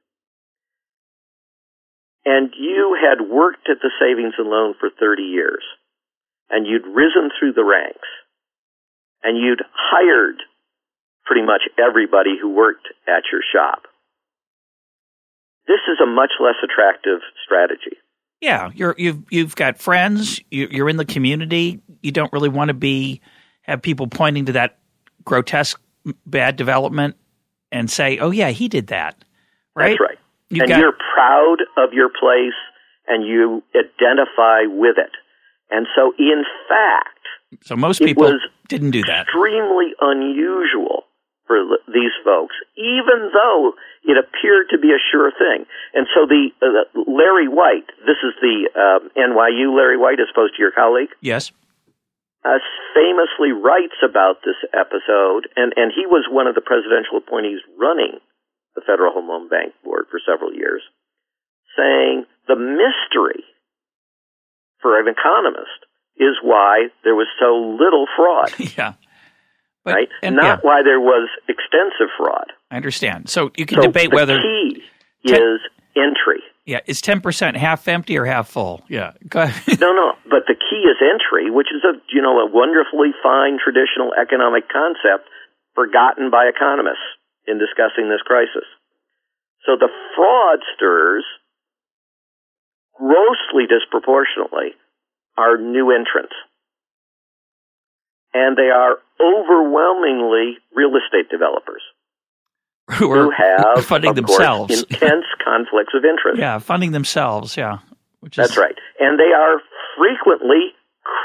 Speaker 2: and you had worked at the savings and loan for 30 years, and you'd risen through the ranks, and you'd hired pretty much everybody who worked at your shop. This is a much less attractive strategy.
Speaker 1: Yeah, you're you've you've got friends. You're in the community. You don't really want to be have people pointing to that grotesque bad development and say, "Oh yeah, he did that." Right.
Speaker 2: That's right. You've and got, you're proud of your place and you identify with it. And so, in fact,
Speaker 1: so most people didn't do that.
Speaker 2: Extremely unusual for these folks, even though it appeared to be a sure thing. And so, the uh, Larry White, this is the um, NYU Larry White, as opposed to your colleague.
Speaker 1: Yes.
Speaker 2: Uh, famously writes about this episode, and, and he was one of the presidential appointees running the Federal Home Loan Bank Board for several years, saying the mystery for an economist is why there was so little fraud.
Speaker 1: yeah.
Speaker 2: But, right? And, Not yeah. why there was extensive fraud.
Speaker 1: I understand. So you can so debate
Speaker 2: the
Speaker 1: whether.
Speaker 2: key ten, is entry.
Speaker 1: Yeah. Is 10% half empty or half full? Yeah.
Speaker 2: no, no. But the key is entry, which is a, you know, a wonderfully fine traditional economic concept forgotten by economists in discussing this crisis. So the fraudsters, grossly disproportionately, are new entrants. And they are overwhelmingly real estate developers
Speaker 1: who, who have
Speaker 2: funding
Speaker 1: themselves
Speaker 2: course, intense conflicts of interest.
Speaker 1: Yeah, funding themselves. Yeah,
Speaker 2: which is... that's right, and they are frequently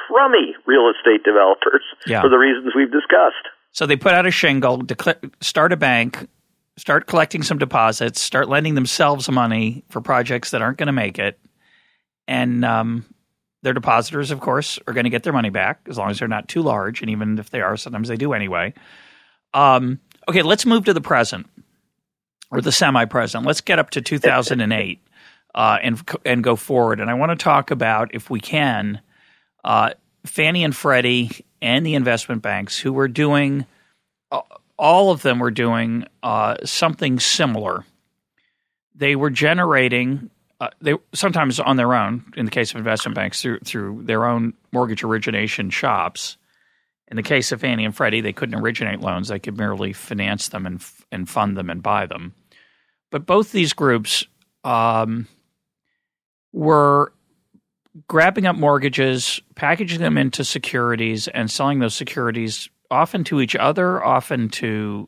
Speaker 2: crummy real estate developers yeah. for the reasons we've discussed.
Speaker 1: So they put out a shingle, start a bank, start collecting some deposits, start lending themselves money for projects that aren't going to make it, and um, their depositors, of course, are going to get their money back as long as they're not too large, and even if they are, sometimes they do anyway. Um, okay, let's move to the present or the semi-present. Let's get up to 2008 uh, and and go forward. And I want to talk about, if we can, uh, Fannie and Freddie and the investment banks who were doing, uh, all of them were doing uh, something similar. They were generating, uh, they sometimes on their own, in the case of investment banks, through through their own mortgage origination shops. In the case of Fannie and Freddie, they couldn't originate loans; they could merely finance them and and fund them and buy them. But both these groups um, were grabbing up mortgages, packaging them into securities, and selling those securities often to each other, often to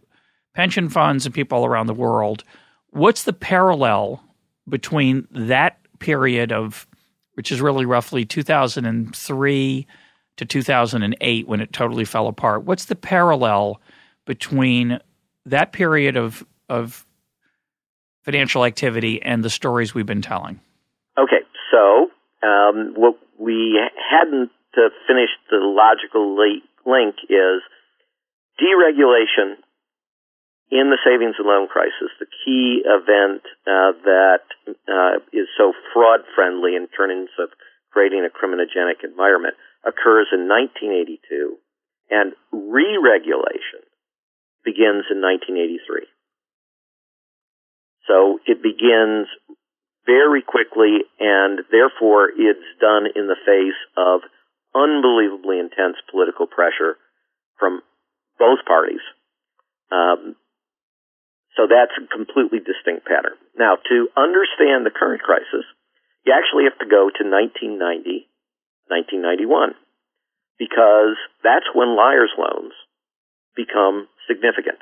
Speaker 1: pension funds and people around the world. What's the parallel between that period of, which is really roughly 2003 to 2008 when it totally fell apart? What's the parallel between that period of, of financial activity and the stories we've been telling?
Speaker 2: Okay, so um, what we hadn't uh, finished the logical link is deregulation in the savings and loan crisis, the key event uh, that uh, is so fraud friendly in terms of creating a criminogenic environment occurs in 1982, and re regulation begins in 1983. So it begins very quickly, and therefore it's done in the face of unbelievably intense political pressure from both parties. Um, so that's a completely distinct pattern. Now, to understand the current crisis, you actually have to go to 1990, 1991, because that's when liar's loans become significant.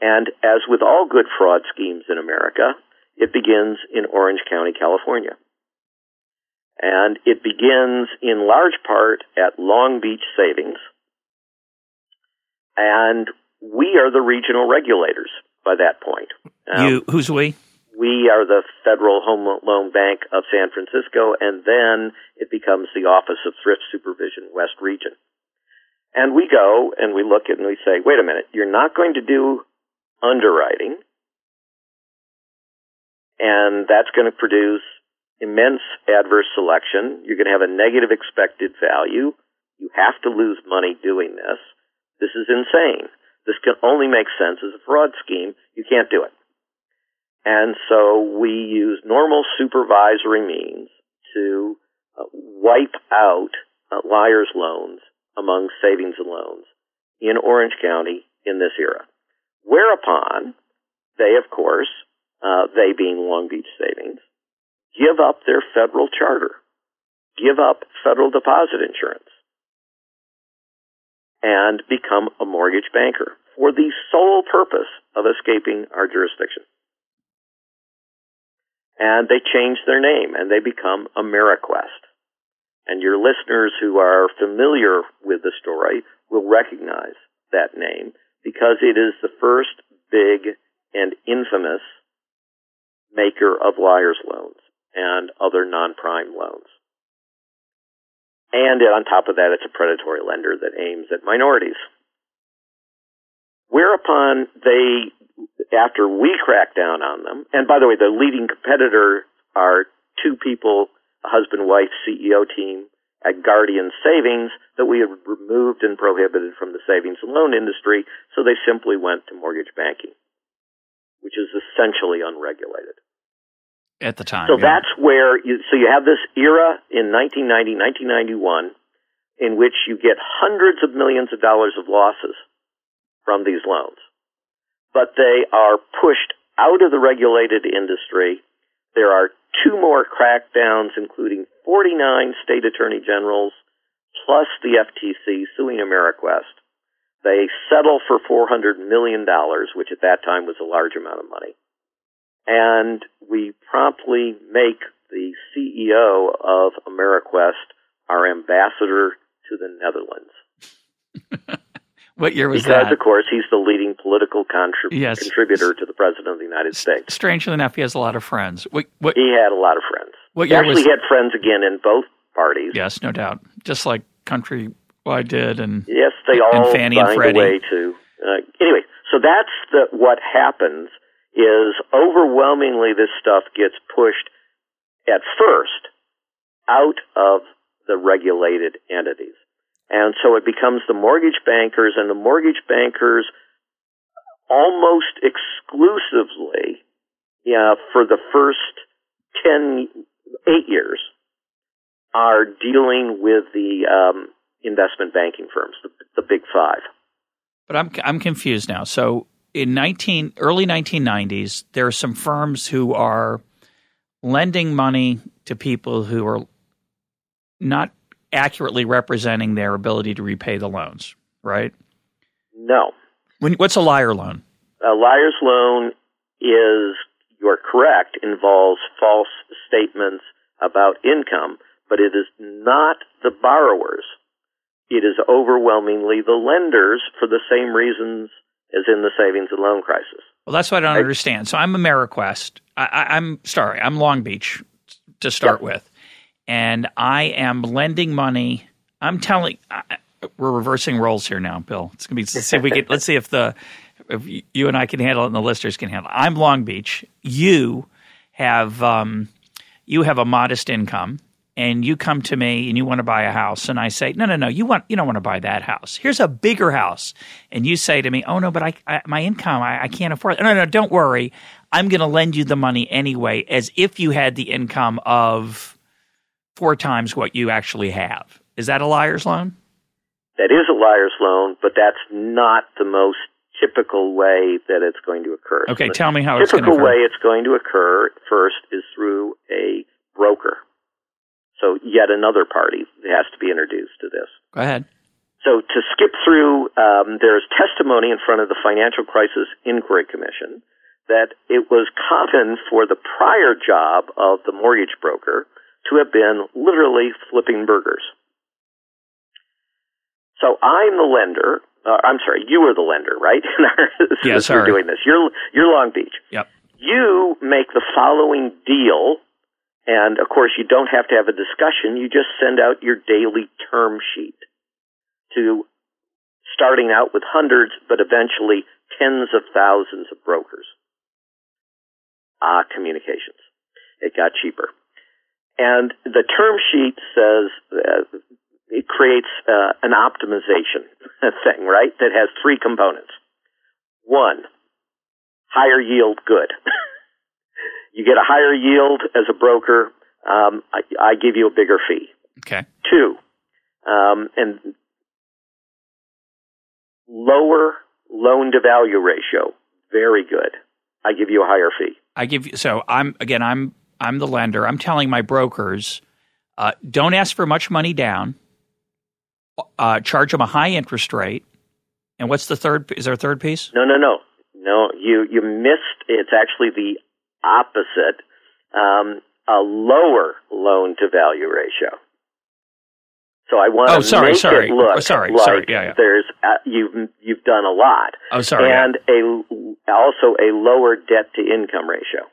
Speaker 2: And as with all good fraud schemes in America, it begins in Orange County, California. And it begins in large part at Long Beach Savings. And we are the regional regulators by that point.
Speaker 1: Um, you, who's we?
Speaker 2: We are the Federal Home Loan Bank of San Francisco, and then it becomes the Office of Thrift Supervision West Region. And we go and we look at it and we say, wait a minute, you're not going to do underwriting and that's going to produce immense adverse selection. You're going to have a negative expected value. You have to lose money doing this. This is insane. This can only make sense as a fraud scheme. You can't do it. And so we use normal supervisory means to uh, wipe out uh, liar's loans among savings and loans in Orange County in this era. Whereupon they, of course, uh, they being Long Beach Savings, give up their federal charter, give up federal deposit insurance, and become a mortgage banker for the sole purpose of escaping our jurisdiction. And they change their name and they become AmeriQuest. And your listeners who are familiar with the story will recognize that name because it is the first big and infamous maker of liar's loans and other non-prime loans. And on top of that, it's a predatory lender that aims at minorities. Whereupon they, after we crack down on them, and by the way, the leading competitor are two people, a husband-wife CEO team at Guardian Savings that we had removed and prohibited from the savings and loan industry, so they simply went to mortgage banking, which is essentially unregulated.
Speaker 1: At the time.
Speaker 2: So
Speaker 1: yeah.
Speaker 2: that's where you, so you have this era in 1990, 1991, in which you get hundreds of millions of dollars of losses from these loans. But they are pushed out of the regulated industry. There are two more crackdowns, including 49 state attorney generals, plus the FTC suing AmeriQuest. They settle for $400 million, which at that time was a large amount of money. And we promptly make the CEO of AmeriQuest our ambassador to the Netherlands.
Speaker 1: what year was
Speaker 2: because,
Speaker 1: that?
Speaker 2: of course, he's the leading political contrib-
Speaker 1: Yes.
Speaker 2: contributor to the President of the United States.
Speaker 1: Strangely enough, he has a lot of friends. What, what,
Speaker 2: He had a lot of friends.
Speaker 1: what
Speaker 2: He
Speaker 1: year
Speaker 2: actually
Speaker 1: was?
Speaker 2: had friends again in both parties.
Speaker 1: Yes, no doubt. Just like Countrywide did, and
Speaker 2: Yes, they
Speaker 1: And
Speaker 2: all
Speaker 1: Fannie and
Speaker 2: find
Speaker 1: Freddie.
Speaker 2: a way to. Uh, anyway, so that's the what happens is overwhelmingly this stuff gets pushed at first out of the regulated entities. And so it becomes the mortgage bankers and the mortgage bankers almost exclusively yeah, for the first 10, eight years are dealing with the um, investment banking firms, the, the big five.
Speaker 1: But I'm I'm confused now. So in 19 early 1990s, there are some firms who are lending money to people who are not accurately representing their ability to repay the loans, right?
Speaker 2: No.
Speaker 1: When, what's a liar loan?
Speaker 2: A liar's loan is, you're correct, involves false statements about income, but it is not the borrowers. It is overwhelmingly the lenders for the same reasons as in the savings and loan crisis.
Speaker 1: Well, that's what I don't understand. So I'm AmeriQuest. I, I, I'm sorry, I'm Long Beach to start
Speaker 2: Yep.
Speaker 1: with, and I am lending money. I'm telling. I, we're reversing roles here now, Bill. It's gonna be. Let's see if we get. let's see if the if you and I can handle it and the listeners can handle it. I'm Long Beach. You have um, you have a modest income. And you come to me and you want to buy a house, and I say, no, no, no, you want you don't want to buy that house. Here's a bigger house, and you say to me, oh no, but I, I my income, I, I can't afford it. No, no, don't worry, I'm going to lend you the money anyway, as if you had the income of four times what you actually have. Is that a liar's loan?
Speaker 2: That is a liar's loan, but that's not the most typical way that it's going to occur.
Speaker 1: Okay,
Speaker 2: The
Speaker 1: tell me how it's going to
Speaker 2: typical way it's going to occur first is through a broker. So yet another party has to be introduced to this.
Speaker 1: Go ahead.
Speaker 2: So to skip through, um, there's testimony in front of the Financial Crisis Inquiry Commission that it was common for the prior job of the mortgage broker to have been literally flipping burgers. So I'm the lender. Uh, I'm sorry, you are the lender, right? yes,
Speaker 1: Yeah,
Speaker 2: we're doing this. You're you're Long Beach.
Speaker 1: Yep.
Speaker 2: You make the following deal, and of course you don't have to have a discussion. You just send out your daily term sheet to starting out with hundreds, but eventually tens of thousands of brokers. Ah, communications. It got cheaper. And the term sheet says uh, it creates uh, an optimization thing, right? That has three components. One, higher yield good. you get a higher yield as a broker. Um, I, I give you a bigger fee.
Speaker 1: Okay.
Speaker 2: Two, um, and lower loan to value ratio. Very good. I give you a higher fee.
Speaker 1: I give you so I'm again I'm I'm the lender. I'm telling my brokers, uh, don't ask for much money down. Uh, charge them a high interest rate. And what's the third? Is there a third piece?
Speaker 2: No, no, no, no. You you missed. It's actually the opposite. Um, a lower loan to value ratio. So I want
Speaker 1: oh,
Speaker 2: to
Speaker 1: sorry,
Speaker 2: make
Speaker 1: sorry.
Speaker 2: it look
Speaker 1: oh, sorry,
Speaker 2: like
Speaker 1: sorry. Yeah, yeah.
Speaker 2: there's uh, you've you've done a lot.
Speaker 1: Oh, sorry.
Speaker 2: And a also a lower debt to income ratio.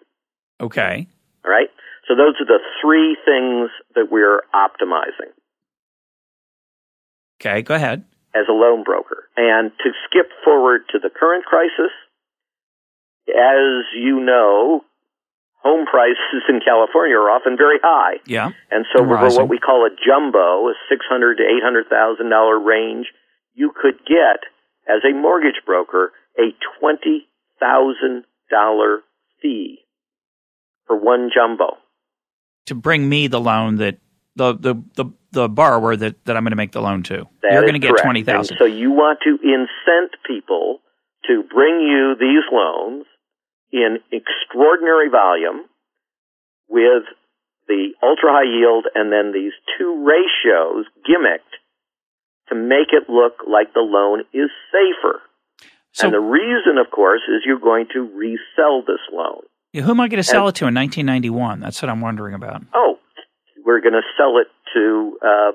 Speaker 1: Okay.
Speaker 2: All right. So those are the three things that we're optimizing.
Speaker 1: Okay, go ahead.
Speaker 2: As a loan broker. And to skip forward to the current crisis, as you know, home prices in California are often very high.
Speaker 1: Yeah.
Speaker 2: And so for what we call a jumbo, a six hundred to eight hundred thousand dollar range, you could get as a mortgage broker a twenty thousand dollar fee for one jumbo.
Speaker 1: To bring me the loan that the the the, the borrower that, that I'm going to make the loan to.
Speaker 2: That
Speaker 1: You're going to get twenty thousand.
Speaker 2: And So you want to incent people to bring you these loans in extraordinary volume with the ultra high yield and then these two ratios gimmicked to make it look like the loan is safer.
Speaker 1: So
Speaker 2: and the reason, of course, is you're going to resell this loan.
Speaker 1: who am I going to sell it to in 1991? That's what I'm wondering about.
Speaker 2: Oh, we're going to sell it to uh,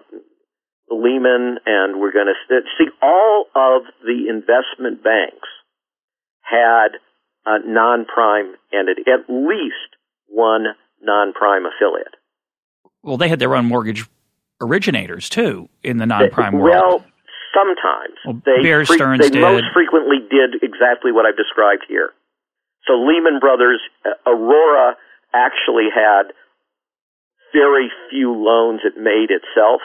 Speaker 2: Lehman, and we're going to see all of the investment banks had a non-prime entity, at least one non-prime affiliate.
Speaker 1: Well, they had their own mortgage originators too in the non-prime world.
Speaker 2: Well, sometimes
Speaker 1: Well,
Speaker 2: they
Speaker 1: Bear
Speaker 2: fre-
Speaker 1: Stearns
Speaker 2: they
Speaker 1: did.
Speaker 2: most frequently did exactly what I've described here. So Lehman Brothers, uh, Aurora actually had very few loans it made itself,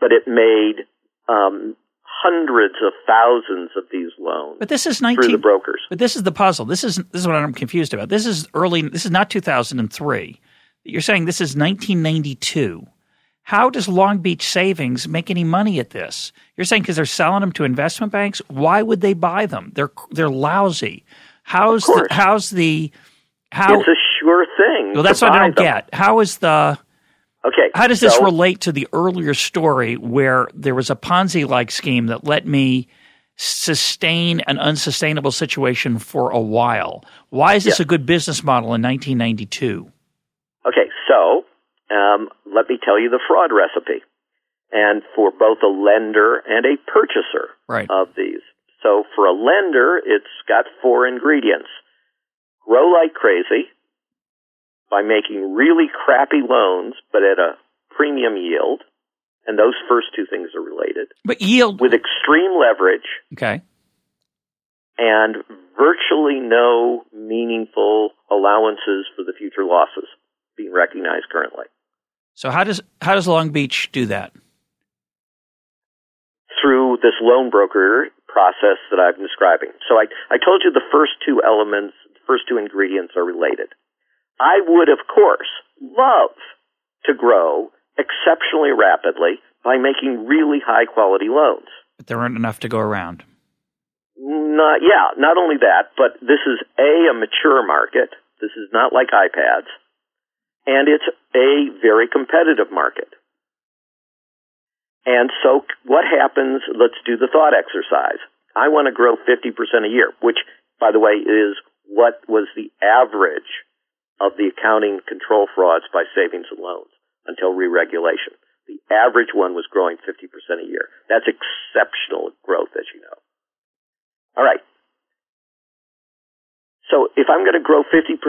Speaker 2: but it made um, hundreds of thousands of these loans
Speaker 1: but this is
Speaker 2: through
Speaker 1: 19.
Speaker 2: the brokers.
Speaker 1: But this is the puzzle. This is this is what I'm confused about. This is early. This is not 2003. You're saying this is 1992. How does Long Beach Savings make any money at this? You're saying because they're selling them to investment banks. Why would they buy them? They're they're lousy. How's the, how's the how?
Speaker 2: It's a sure thing.
Speaker 1: well, that's what I don't
Speaker 2: them.
Speaker 1: get. How is the
Speaker 2: Okay.
Speaker 1: how does this
Speaker 2: so,
Speaker 1: relate to the earlier story where there was a Ponzi like scheme that let me sustain an unsustainable situation for a while? Why is this
Speaker 2: Yeah.
Speaker 1: a good business model in 1992?
Speaker 2: Okay, so um, let me tell you the fraud recipe, and for both a lender and a purchaser
Speaker 1: Right.
Speaker 2: of these. So for a lender, it's got four ingredients: grow like crazy by making really crappy loans, but at a premium yield, and those first two things are related.
Speaker 1: But yield.
Speaker 2: With extreme leverage
Speaker 1: Okay.
Speaker 2: and virtually no meaningful allowances for the future losses being recognized currently.
Speaker 1: So how does how does Long Beach do that?
Speaker 2: through this loan broker process that I'm describing. So I, I told you the first two elements, the first two ingredients are related. I would, of course, love to grow exceptionally rapidly by making really high quality loans.
Speaker 1: But there aren't enough to go around.
Speaker 2: Not, yeah, not only that, but this is A, a mature market. This is not like iPads. And it's a very competitive market. And so what happens, let's do the thought exercise. I want to grow 50% a year, which, by the way, is what was the average of the accounting control frauds by savings and loans until re-regulation. The average one was growing 50% a year. That's exceptional growth, as you know. All right. So if I'm going to grow 50%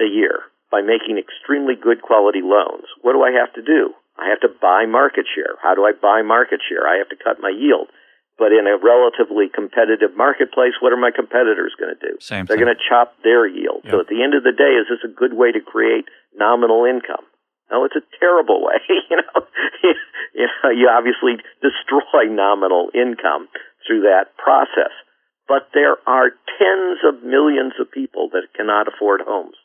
Speaker 2: a year by making extremely good quality loans, what do I have to do? I have to buy market share. How do I buy market share? I have to cut my yield. But in a relatively competitive marketplace, what are my competitors going to do?
Speaker 1: Same
Speaker 2: They're going to chop their yield. So at the end of the day, is this a good way to create nominal income? No, it's a terrible way. you know, you know, you obviously destroy nominal income through that process. But there are tens of millions of people that cannot afford homes.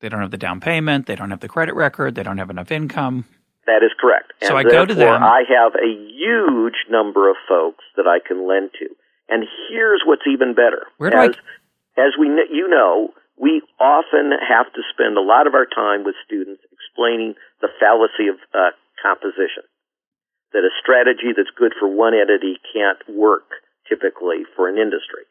Speaker 1: They don't have the down payment. They don't have the credit record. They don't have enough income.
Speaker 2: That is correct.
Speaker 1: So I go to them.
Speaker 2: I have a huge number of folks that I can lend to. And here's what's even better.
Speaker 1: Where do
Speaker 2: as,
Speaker 1: I...
Speaker 2: as we, you know, we often have to spend a lot of our time with students explaining the fallacy of uh, composition. That a strategy that's good for one entity can't work typically for an industry.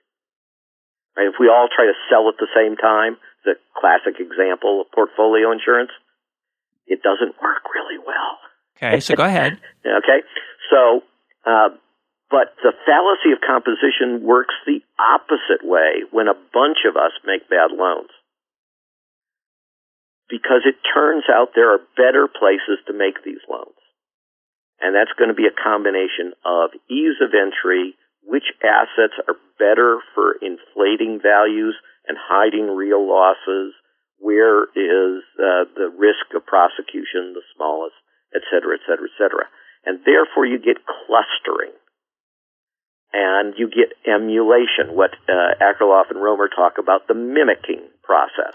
Speaker 2: Right? If we all try to sell at the same time, the classic example of portfolio insurance, it doesn't work really well.
Speaker 1: Okay, so go ahead.
Speaker 2: okay, so, uh, but the fallacy of composition works the opposite way when a bunch of us make bad loans. Because it turns out there are better places to make these loans. And that's going to be a combination of ease of entry, which assets are better for inflating values and hiding real losses, where is uh, the risk of prosecution the smallest, et cetera, et cetera, et cetera. And therefore you get clustering. And you get emulation, what uh, Akerlof and Romer talk about, the mimicking process.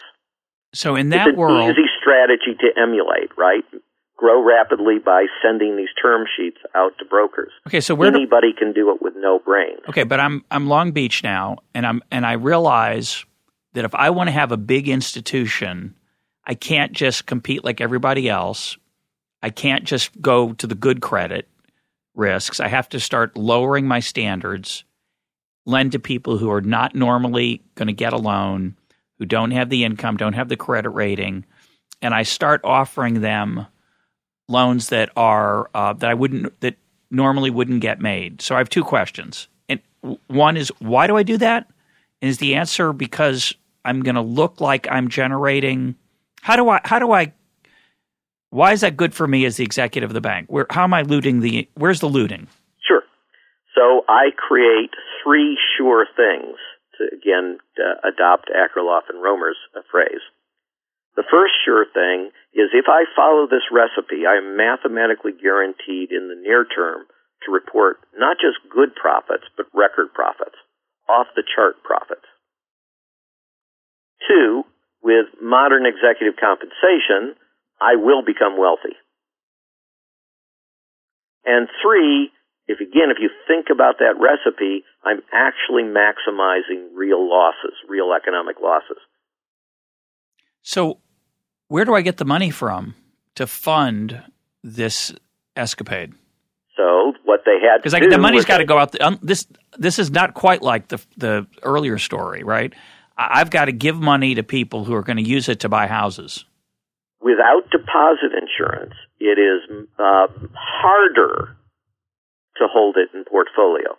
Speaker 1: So in that
Speaker 2: it's an
Speaker 1: world,
Speaker 2: easy strategy to emulate, right? grow rapidly by sending these term sheets out to brokers.
Speaker 1: Okay, so where
Speaker 2: anybody do, can do it with no brain.
Speaker 1: Okay, but I'm I'm Long Beach now, and I'm and I realize that if I want to have a big institution, I can't just compete like everybody else. I can't just go to the good credit risks. I have to start lowering my standards, lend to people who are not normally going to get a loan, who don't have the income, don't have the credit rating, and I start offering them loans that are uh, that I wouldn't that normally wouldn't get made. So I have two questions. And one is why do I do that? And is the answer because I'm going to look like I'm generating how do I how do I why is that good for me as the executive of the bank? Where how am I looting the where's the looting?
Speaker 2: Sure. So I create three sure things to again uh, adopt Akerlof and Romer's phrase. The first sure thing is if I follow this recipe, I am mathematically guaranteed in the near term to report not just good profits, but record profits, off the chart profits. Two, with modern executive compensation, I will become wealthy. And three, if again, if you think about that recipe, I'm actually maximizing real losses, real economic losses.
Speaker 1: So, where do I get the money from to fund this escapade?
Speaker 2: So what they had
Speaker 1: because the money's got to go out. The, um, this this is not quite like the the earlier story, right? I've got to give money to people who are going to use it to buy houses.
Speaker 2: Without deposit insurance, it is uh, harder to hold it in portfolio.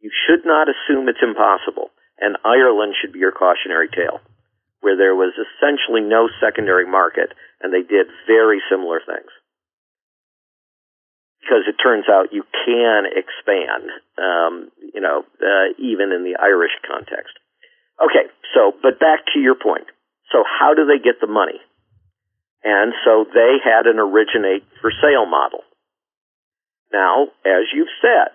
Speaker 2: You should not assume it's impossible, and Ireland should be your cautionary tale where there was essentially no secondary market, and they did very similar things. Because it turns out you can expand, um, you know, uh, even in the Irish context. Okay, so, but back to your point. So, how do they get the money? And so they had an originate for sale model. Now, as you've said,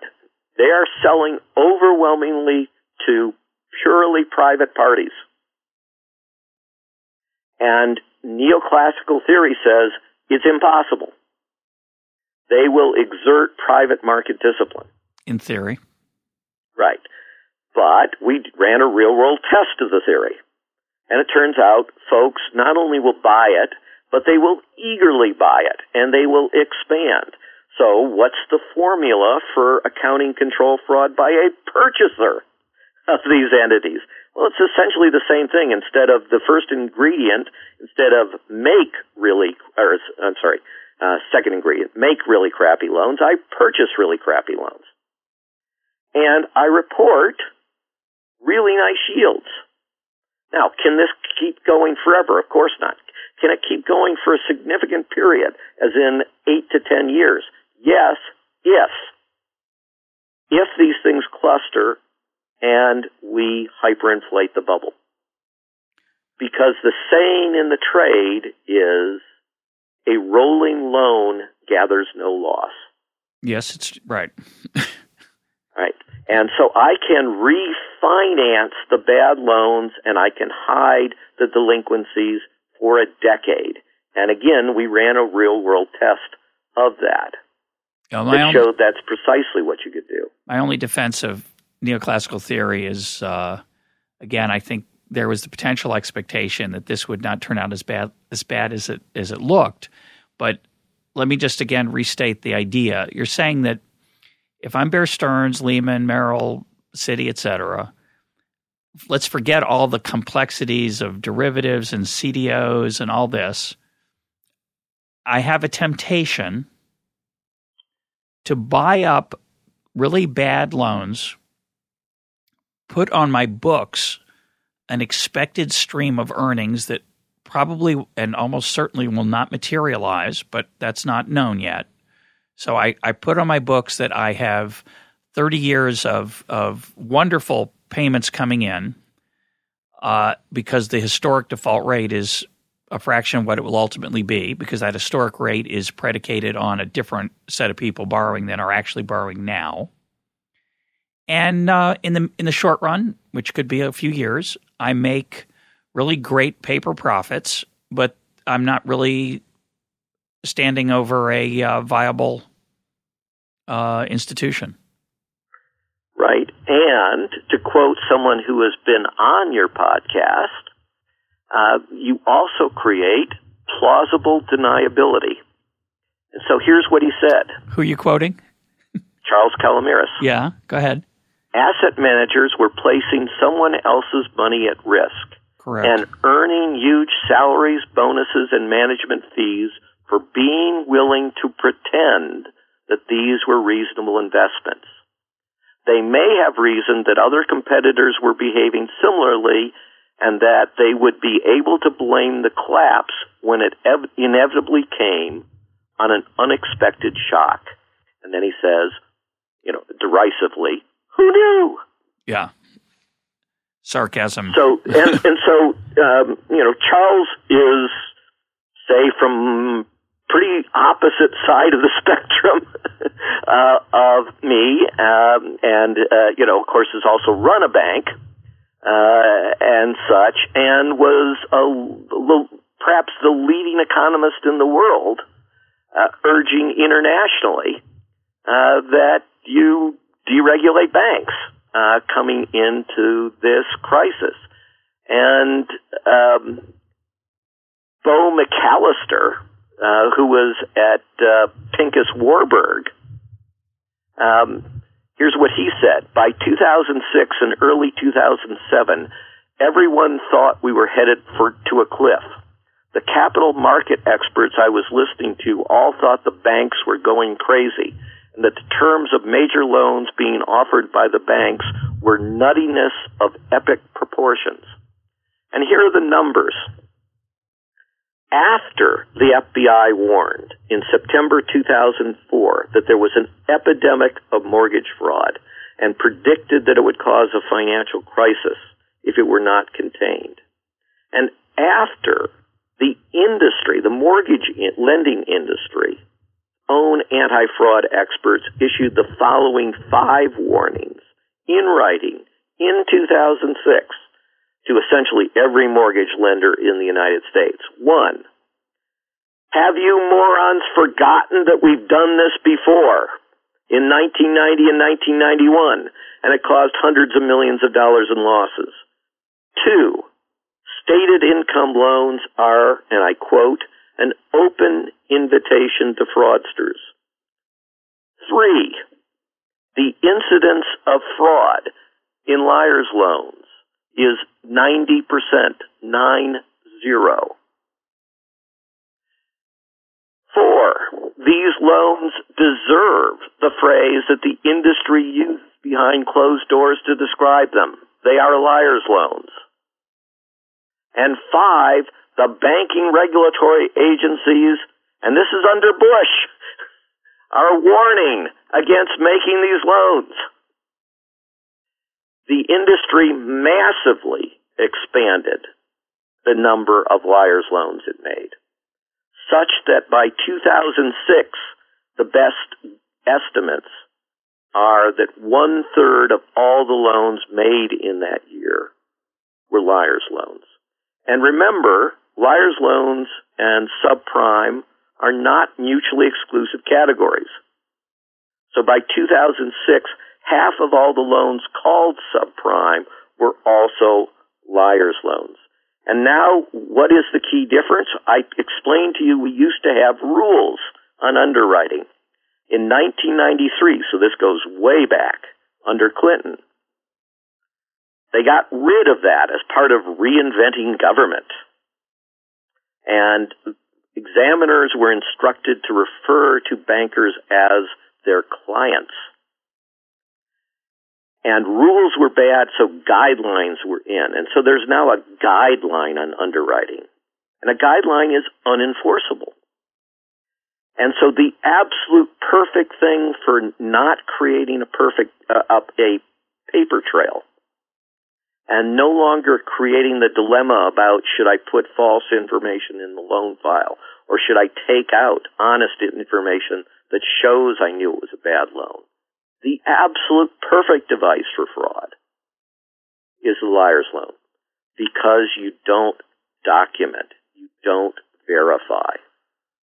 Speaker 2: they are selling overwhelmingly to purely private parties. And neoclassical theory says it's impossible. They will exert private market discipline.
Speaker 1: In theory.
Speaker 2: Right. But we ran a real world test of the theory. And it turns out folks not only will buy it, but they will eagerly buy it and they will expand. So what's the formula for accounting control fraud by a purchaser of these entities? Well, it's essentially the same thing. Instead of the first ingredient, instead of make really, or I'm sorry, uh, second ingredient, make really crappy loans, I purchase really crappy loans. And I report really nice yields. Now, can this keep going forever? Of course not. Can it keep going for a significant period, as in eight to ten years? Yes, if. If these things cluster and we hyperinflate the bubble. Because the saying in the trade is a rolling loan gathers no loss.
Speaker 1: Yes, it's right.
Speaker 2: right. And so I can refinance the bad loans and I can hide the delinquencies for a decade. And again, we ran a real world test of that.
Speaker 1: Oh,
Speaker 2: that showed that's precisely what you could do.
Speaker 1: My only defense of neoclassical theory is, uh, again, I think there was the potential expectation that this would not turn out as bad as bad as it as it looked. But let me just again restate the idea. You're saying that if I'm Bear Stearns, Lehman, Merrill, Citi, et cetera, let's forget all the complexities of derivatives and CDOs and all this. I have a temptation to buy up really bad loans, put on my books an expected stream of earnings that probably and almost certainly will not materialize, but that's not known yet. So I, I put on my books that I have 30 years of, of wonderful payments coming in uh, because the historic default rate is a fraction of what it will ultimately be because that historic rate is predicated on a different set of people borrowing than are actually borrowing now. And uh, in the in the short run, which could be a few years, I make really great paper profits, but I'm not really standing over a uh, viable uh, institution.
Speaker 2: Right. And to quote someone who has been on your podcast, uh, you also create plausible deniability. And so here's what he said.
Speaker 1: Who are you quoting?
Speaker 2: Charles Calomiris.
Speaker 1: Yeah, go ahead.
Speaker 2: Asset managers were placing someone else's money at risk
Speaker 1: Correct.
Speaker 2: and earning huge salaries, bonuses, and management fees for being willing to pretend that these were reasonable investments. They may have reasoned that other competitors were behaving similarly and that they would be able to blame the collapse when it ev- inevitably came on an unexpected shock. And then he says, you know, derisively, who knew?
Speaker 1: Yeah. Sarcasm.
Speaker 2: So, and, and so, um, you know, Charles is, say, from pretty opposite side of the spectrum uh, of me, um, and uh, you know, of course, has also run a bank uh, and such, and was a, perhaps the leading economist in the world, uh, urging internationally uh, that you deregulate banks uh, coming into this crisis, and um, Bo McAllister uh, who was at uh, Pincus Warburg. Um, here's what he said. By 2006 and early 2007, everyone thought we were headed for, to a cliff. The capital market experts I was listening to all thought the banks were going crazy and that the terms of major loans being offered by the banks were nuttiness of epic proportions. And here are the numbers after the FBI warned in September 2004 that there was an epidemic of mortgage fraud and predicted that it would cause a financial crisis if it were not contained. And after the industry, the mortgage lending industry, own anti-fraud experts issued the following five warnings in writing in 2006 to essentially every mortgage lender in the United States. One, have you morons forgotten that we've done this before in 1990 and 1991 and it caused hundreds of millions of dollars in losses? Two, stated income loans are, and I quote, an open invitation to fraudsters. Three, the incidence of fraud in liar's loans is 90%, nine zero. Four, these loans deserve the phrase that the industry used behind closed doors to describe them. They are liar's loans. And five, the banking regulatory agencies, and this is under Bush, are warning against making these loans the industry massively expanded the number of liar's loans it made, such that by 2006, the best estimates are that one third of all the loans made in that year were liar's loans. And remember liar's loans and subprime are not mutually exclusive categories. So by 2006, half of all the loans called subprime were also liar's loans. And now, what is the key difference? I explained to you we used to have rules on underwriting. In 1993, so this goes way back, under Clinton, they got rid of that as part of reinventing government. And examiners were instructed to refer to bankers as their clients. And rules were bad, so guidelines were in. And so there's now a guideline on underwriting. And a guideline is unenforceable. And so the absolute perfect thing for not creating a perfect, uh, a paper trail and no longer creating the dilemma about should I put false information in the loan file or should I take out honest information that shows I knew it was a bad loan. The absolute perfect device for fraud is the liar's loan because you don't document, you don't verify.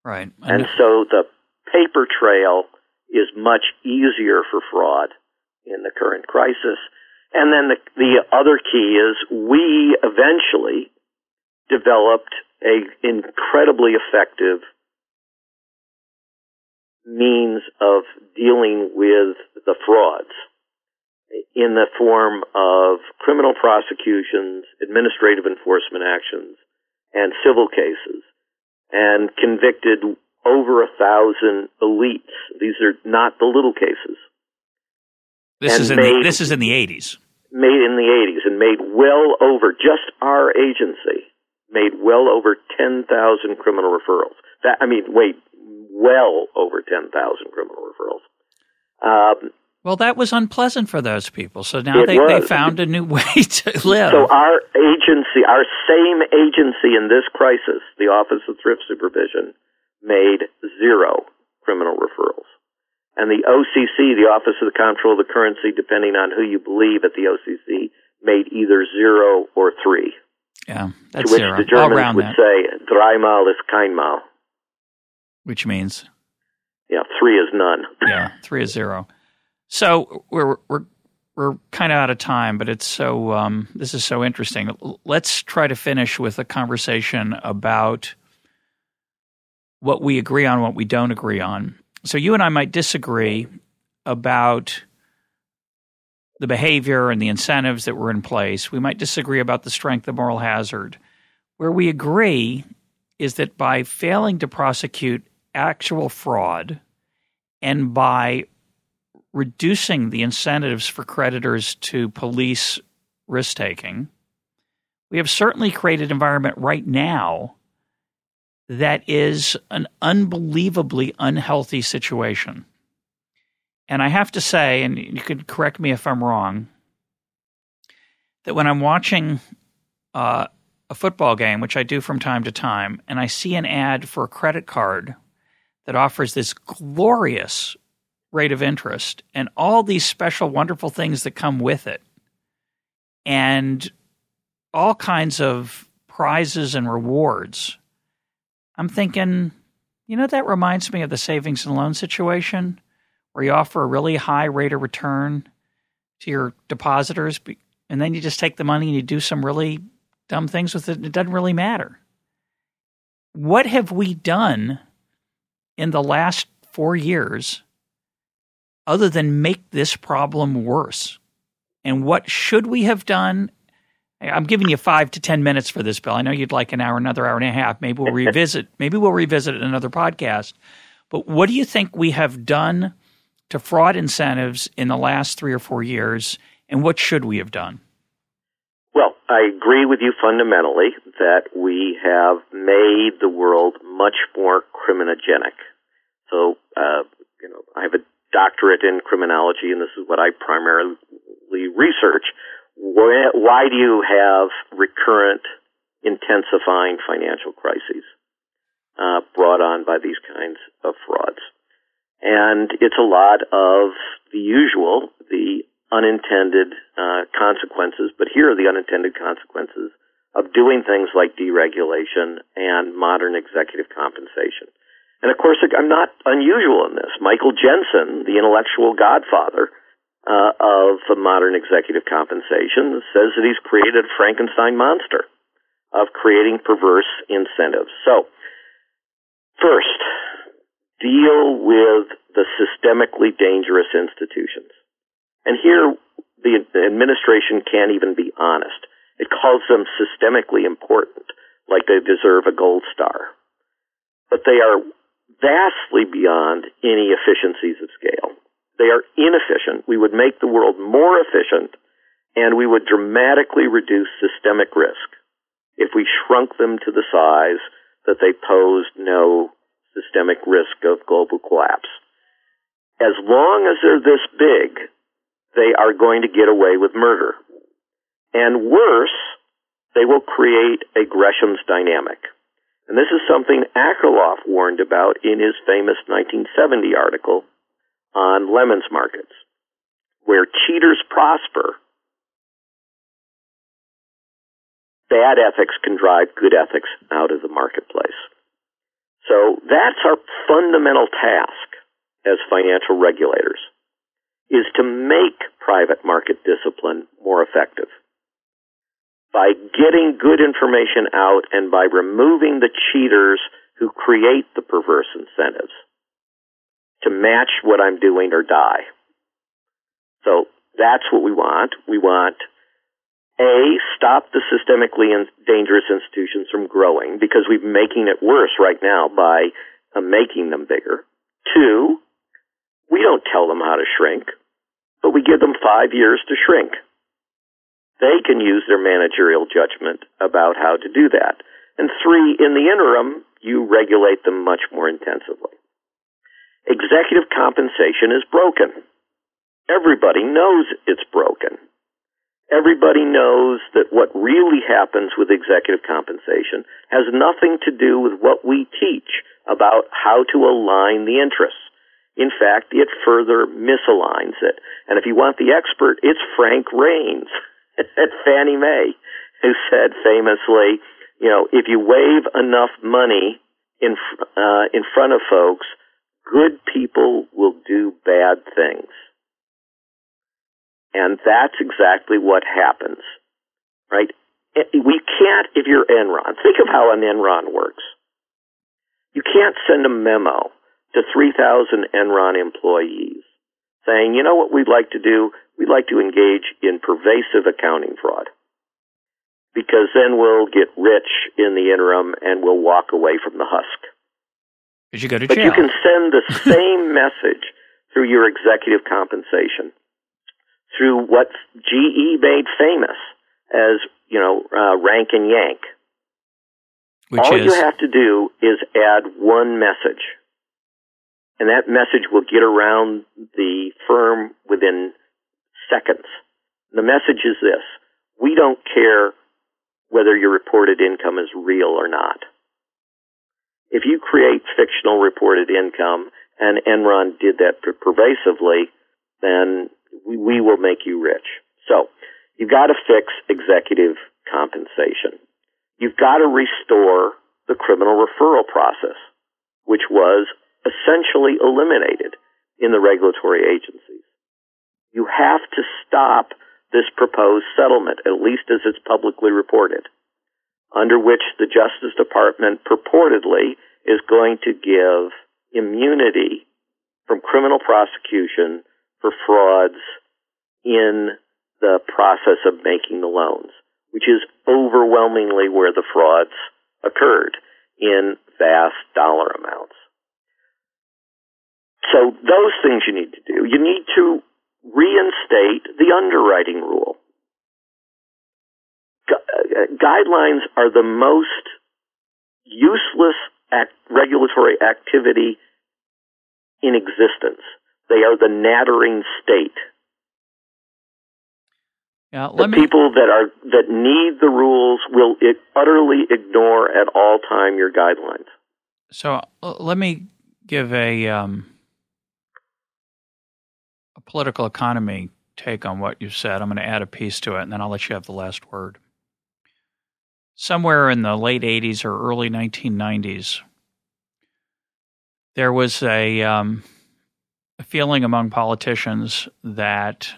Speaker 1: Right.
Speaker 2: And so the paper trail is much easier for fraud in the current crisis and then the, the other key is we eventually developed a incredibly effective means of dealing with the frauds in the form of criminal prosecutions, administrative enforcement actions, and civil cases, and convicted over a thousand elites. These are not the little cases.
Speaker 1: This is in made, the, this is in the 80s
Speaker 2: made in the 80s and made well over, just our agency, made well over 10,000 criminal referrals. That, I mean, wait, well over 10,000 criminal referrals.
Speaker 1: Um, well, that was unpleasant for those people. So now they, they found a new way to live.
Speaker 2: So our agency, our same agency in this crisis, the Office of Thrift Supervision, made zero criminal referrals. And the OCC, the Office of the Comptroller of the Currency, depending on who you believe at the OCC, made either zero or three.
Speaker 1: Yeah,
Speaker 2: that's to which
Speaker 1: zero.
Speaker 2: the Germans would that. say dreimal keinmal.
Speaker 1: Which means?
Speaker 2: Yeah, three is none.
Speaker 1: yeah, three is zero. So we're we're we're kind of out of time, but it's so um, this is so interesting. Let's try to finish with a conversation about what we agree on, what we don't agree on, so you and I might disagree about the behavior and the incentives that were in place. We might disagree about the strength of moral hazard. Where we agree is that by failing to prosecute actual fraud and by reducing the incentives for creditors to police risk taking, we have certainly created an environment right now that is an unbelievably unhealthy situation. And I have to say, and you could correct me if I'm wrong, that when I'm watching uh, a football game, which I do from time to time, and I see an ad for a credit card that offers this glorious rate of interest and all these special, wonderful things that come with it, and all kinds of prizes and rewards I'm thinking, you know, that reminds me of the savings and loan situation where you offer a really high rate of return to your depositors, and then you just take the money and you do some really dumb things with it. It doesn't really matter. What have we done in the last four years other than make this problem worse? And what should we have done I'm giving you five to ten minutes for this, Bill. I know you'd like an hour, another hour and a half. Maybe we'll revisit. maybe we'll revisit it another podcast. But what do you think we have done to fraud incentives in the last three or four years, and what should we have done?
Speaker 2: Well, I agree with you fundamentally that we have made the world much more criminogenic. So, uh, you know, I have a doctorate in criminology, and this is what I primarily research why do you have recurrent, intensifying financial crises uh, brought on by these kinds of frauds? And it's a lot of the usual, the unintended uh, consequences, but here are the unintended consequences of doing things like deregulation and modern executive compensation. And of course, I'm not unusual in this. Michael Jensen, the intellectual godfather uh, of modern executive compensation, says that he's created a Frankenstein monster of creating perverse incentives. So, first, deal with the systemically dangerous institutions. And here, the administration can't even be honest. It calls them systemically important, like they deserve a gold star. But they are vastly beyond any efficiencies of scale. They are inefficient. We would make the world more efficient and we would dramatically reduce systemic risk if we shrunk them to the size that they posed no systemic risk of global collapse. As long as they're this big, they are going to get away with murder. And worse, they will create a Gresham's dynamic. And this is something Akerlof warned about in his famous 1970 article on lemons markets. Where cheaters prosper, bad ethics can drive good ethics out of the marketplace. So that's our fundamental task as financial regulators is to make private market discipline more effective by getting good information out and by removing the cheaters who create the perverse incentives to match what I'm doing or die. So that's what we want. We want a, stop the systemically dangerous institutions from growing because we're making it worse right now by uh, making them bigger. Two, we don't tell them how to shrink, but we give them five years to shrink they can use their managerial judgment about how to do that. And three, in the interim, you regulate them much more intensively. Executive compensation is broken. Everybody knows it's broken. Everybody knows that what really happens with executive compensation has nothing to do with what we teach about how to align the interests. In fact, it further misaligns it. And if you want the expert, it's Frank Raines. at Fannie Mae, who said famously, you know, if you wave enough money in uh, in front of folks, good people will do bad things. And that's exactly what happens, right? We can't, if you're Enron, think of how an Enron works. You can't send a memo to 3,000 Enron employees saying, you know what we'd like to do? we'd like to engage in pervasive accounting fraud because then we'll get rich in the interim and we'll walk away from the husk.
Speaker 1: You go to
Speaker 2: but
Speaker 1: jail.
Speaker 2: you can send the same message through your executive compensation, through what GE made famous as, you know, uh, rank and yank.
Speaker 1: Which
Speaker 2: All
Speaker 1: is?
Speaker 2: you have to do is add one message. And that message will get around the firm within seconds. The message is this we don't care whether your reported income is real or not. If you create fictional reported income, and Enron did that pervasively, then we, will make you rich. So, you've got to fix executive compensation. You've got to restore the criminal referral process, which was essentially eliminated in the regulatory agencies you have to stop this proposed settlement, at least as it's publicly reported, under which the Justice Department purportedly is going to give immunity from criminal prosecution for frauds in the process of making the loans, which is overwhelmingly where the frauds occurred in vast dollar amounts. So those things you need to do. You need to reinstate the underwriting rule. Gu- guidelines are the most useless act- regulatory activity in existence. They are the nattering state.
Speaker 1: Yeah,
Speaker 2: the
Speaker 1: me...
Speaker 2: people that are that need the rules will it, utterly ignore at all time your guidelines.
Speaker 1: So uh, let me give a um, a political economy take on what you said. I'm going to add a piece to it, and then I'll let you have the last word. somewhere in the late 80s or early 1990s, there was a, um, a feeling among politicians that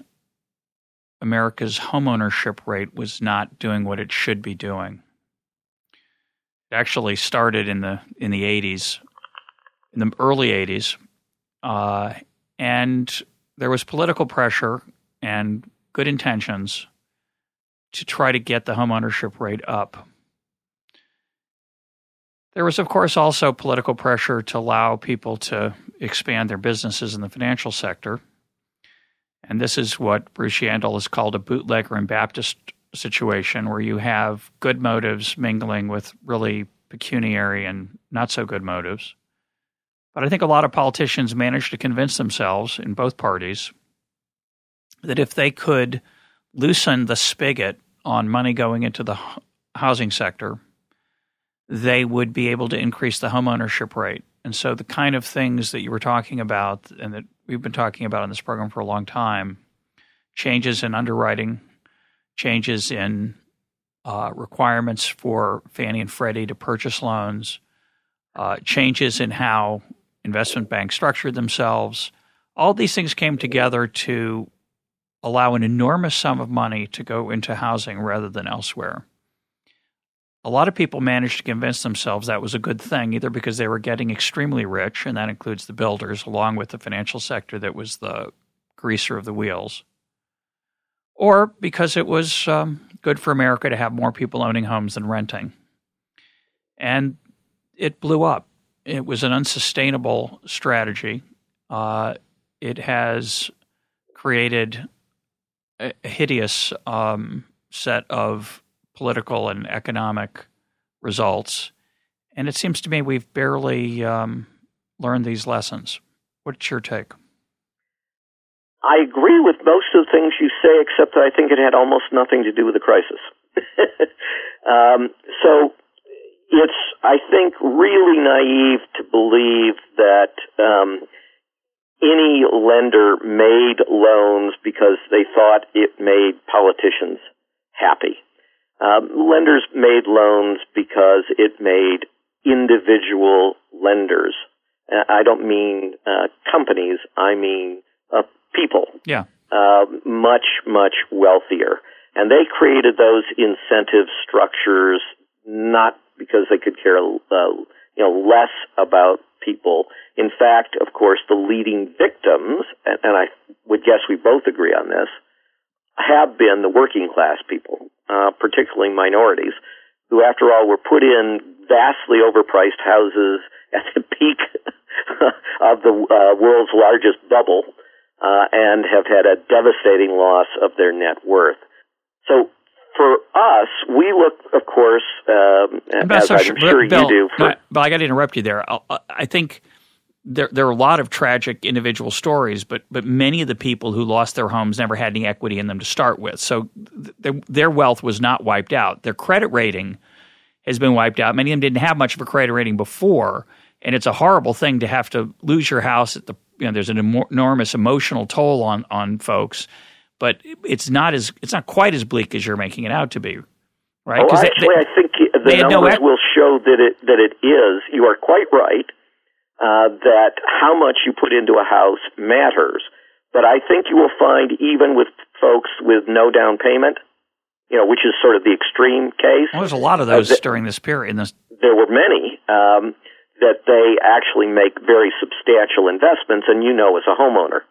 Speaker 1: America's homeownership rate was not doing what it should be doing. It actually started in the in the 80s, in the early 80s, uh, and there was political pressure and good intentions to try to get the homeownership rate up. There was, of course, also political pressure to allow people to expand their businesses in the financial sector. And this is what Bruce Yandle has called a bootlegger and Baptist situation, where you have good motives mingling with really pecuniary and not so good motives. But I think a lot of politicians managed to convince themselves in both parties that if they could loosen the spigot on money going into the housing sector, they would be able to increase the homeownership rate. And so the kind of things that you were talking about and that we've been talking about in this program for a long time changes in underwriting, changes in uh, requirements for Fannie and Freddie to purchase loans, uh, changes in how investment banks structured themselves. All these things came together to allow an enormous sum of money to go into housing rather than elsewhere. A lot of people managed to convince themselves that was a good thing, either because they were getting extremely rich, and that includes the builders, along with the financial sector that was the greaser of the wheels, or because it was um, good for America to have more people owning homes than renting. And it blew up. It was an unsustainable strategy. Uh, it has created a hideous um, set of political and economic results. And it seems to me we've barely um, learned these lessons. What's your take?
Speaker 2: I agree with most of the things you say, except that I think it had almost nothing to do with the crisis. um, so it's, I think, really naive to believe that um, any lender made loans because they thought it made politicians happy. Um, lenders made loans because it made individual lenders. Uh, I don't mean uh, companies. I mean uh, people.
Speaker 1: Yeah.
Speaker 2: Uh, much much wealthier, and they created those incentive structures not because they could care, uh, you know, less about people. In fact, of course, the leading victims, and, and I would guess we both agree on this, have been the working class people, uh, particularly minorities, who, after all, were put in vastly overpriced houses at the peak of the uh, world's largest bubble uh, and have had a devastating loss of their net worth. So for us, we look, of course, um, as I'm sure
Speaker 1: Bill,
Speaker 2: you do.
Speaker 1: For, but I got to interrupt you there. I think there there are a lot of tragic individual stories, but but many of the people who lost their homes never had any equity in them to start with, so th- their wealth was not wiped out. Their credit rating has been wiped out. Many of them didn't have much of a credit rating before, and it's a horrible thing to have to lose your house at the you know there's an enormous emotional toll on on folks, but it's not as it's not quite as bleak as you're making it out to be, right?
Speaker 2: Well, actually, they, I think the numbers no will show that it that it is. You are quite right uh, that how much you put into a house matters. But I think you will find even with folks with no down payment, you know, which is sort of the extreme case.
Speaker 1: Well, there's a lot of those uh, during this period. In this,
Speaker 2: there were many um, that they actually make very substantial investments, and you know, as a homeowner,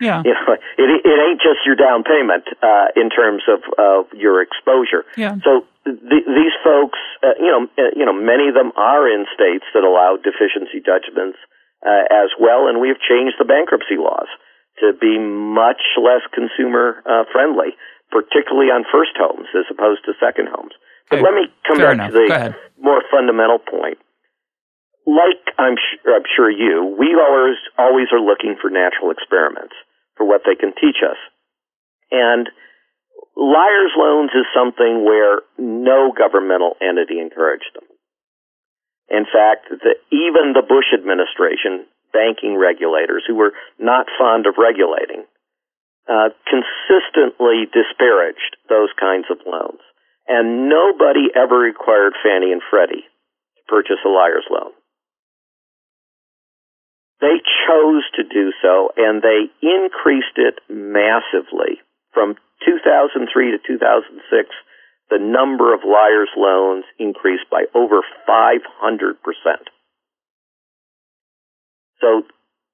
Speaker 1: yeah.
Speaker 2: you know, it it ain't just your down payment uh, in terms of of your exposure.
Speaker 1: Yeah.
Speaker 2: So the, these folks, uh, you know, uh, you know, many of them are in states that allow deficiency judgments uh, as well, and we have changed the bankruptcy laws to be much less consumer uh, friendly, particularly on first homes as opposed to second homes. But okay. let me come
Speaker 1: Fair
Speaker 2: back
Speaker 1: enough.
Speaker 2: to the more fundamental point like I'm, sure, I'm sure you, we always always are looking for natural experiments for what they can teach us. And liar's loans is something where no governmental entity encouraged them. In fact, the, even the Bush administration, banking regulators who were not fond of regulating, uh, consistently disparaged those kinds of loans. And nobody ever required Fannie and Freddie to purchase a liar's loan. They chose to do so and they increased it massively from 2003 to 2006. The number of liar's loans increased by over 500%. So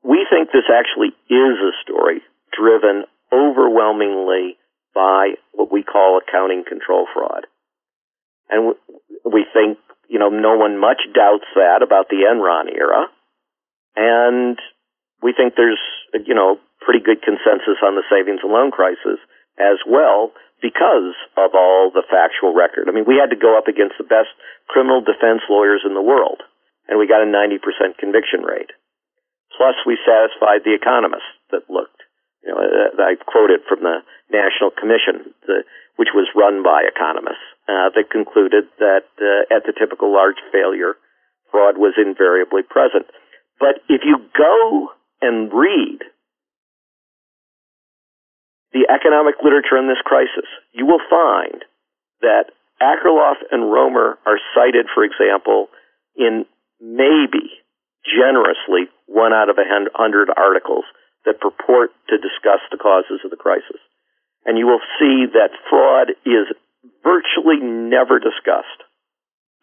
Speaker 2: we think this actually is a story driven overwhelmingly by what we call accounting control fraud. And we think, you know, no one much doubts that about the Enron era. And we think there's, you know, pretty good consensus on the savings and loan crisis as well because of all the factual record. I mean, we had to go up against the best criminal defense lawyers in the world, and we got a 90% conviction rate. Plus, we satisfied the economists that looked. You know, uh, I quoted from the National Commission, the, which was run by economists, uh, that concluded that uh, at the typical large failure, fraud was invariably present. But if you go and read the economic literature on this crisis, you will find that Akerlof and Romer are cited, for example, in maybe generously one out of a hundred articles that purport to discuss the causes of the crisis. And you will see that fraud is virtually never discussed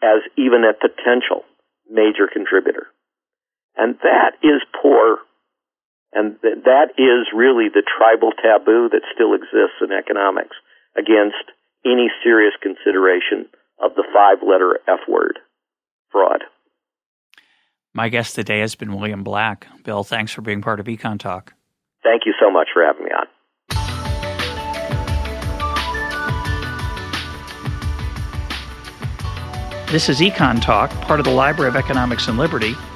Speaker 2: as even a potential major contributor. And that is poor. And th- that is really the tribal taboo that still exists in economics against any serious consideration of the five letter F word, fraud.
Speaker 1: My guest today has been William Black. Bill, thanks for being part of Econ Talk.
Speaker 2: Thank you so much for having me on.
Speaker 1: This is Econ Talk, part of the Library of Economics and Liberty.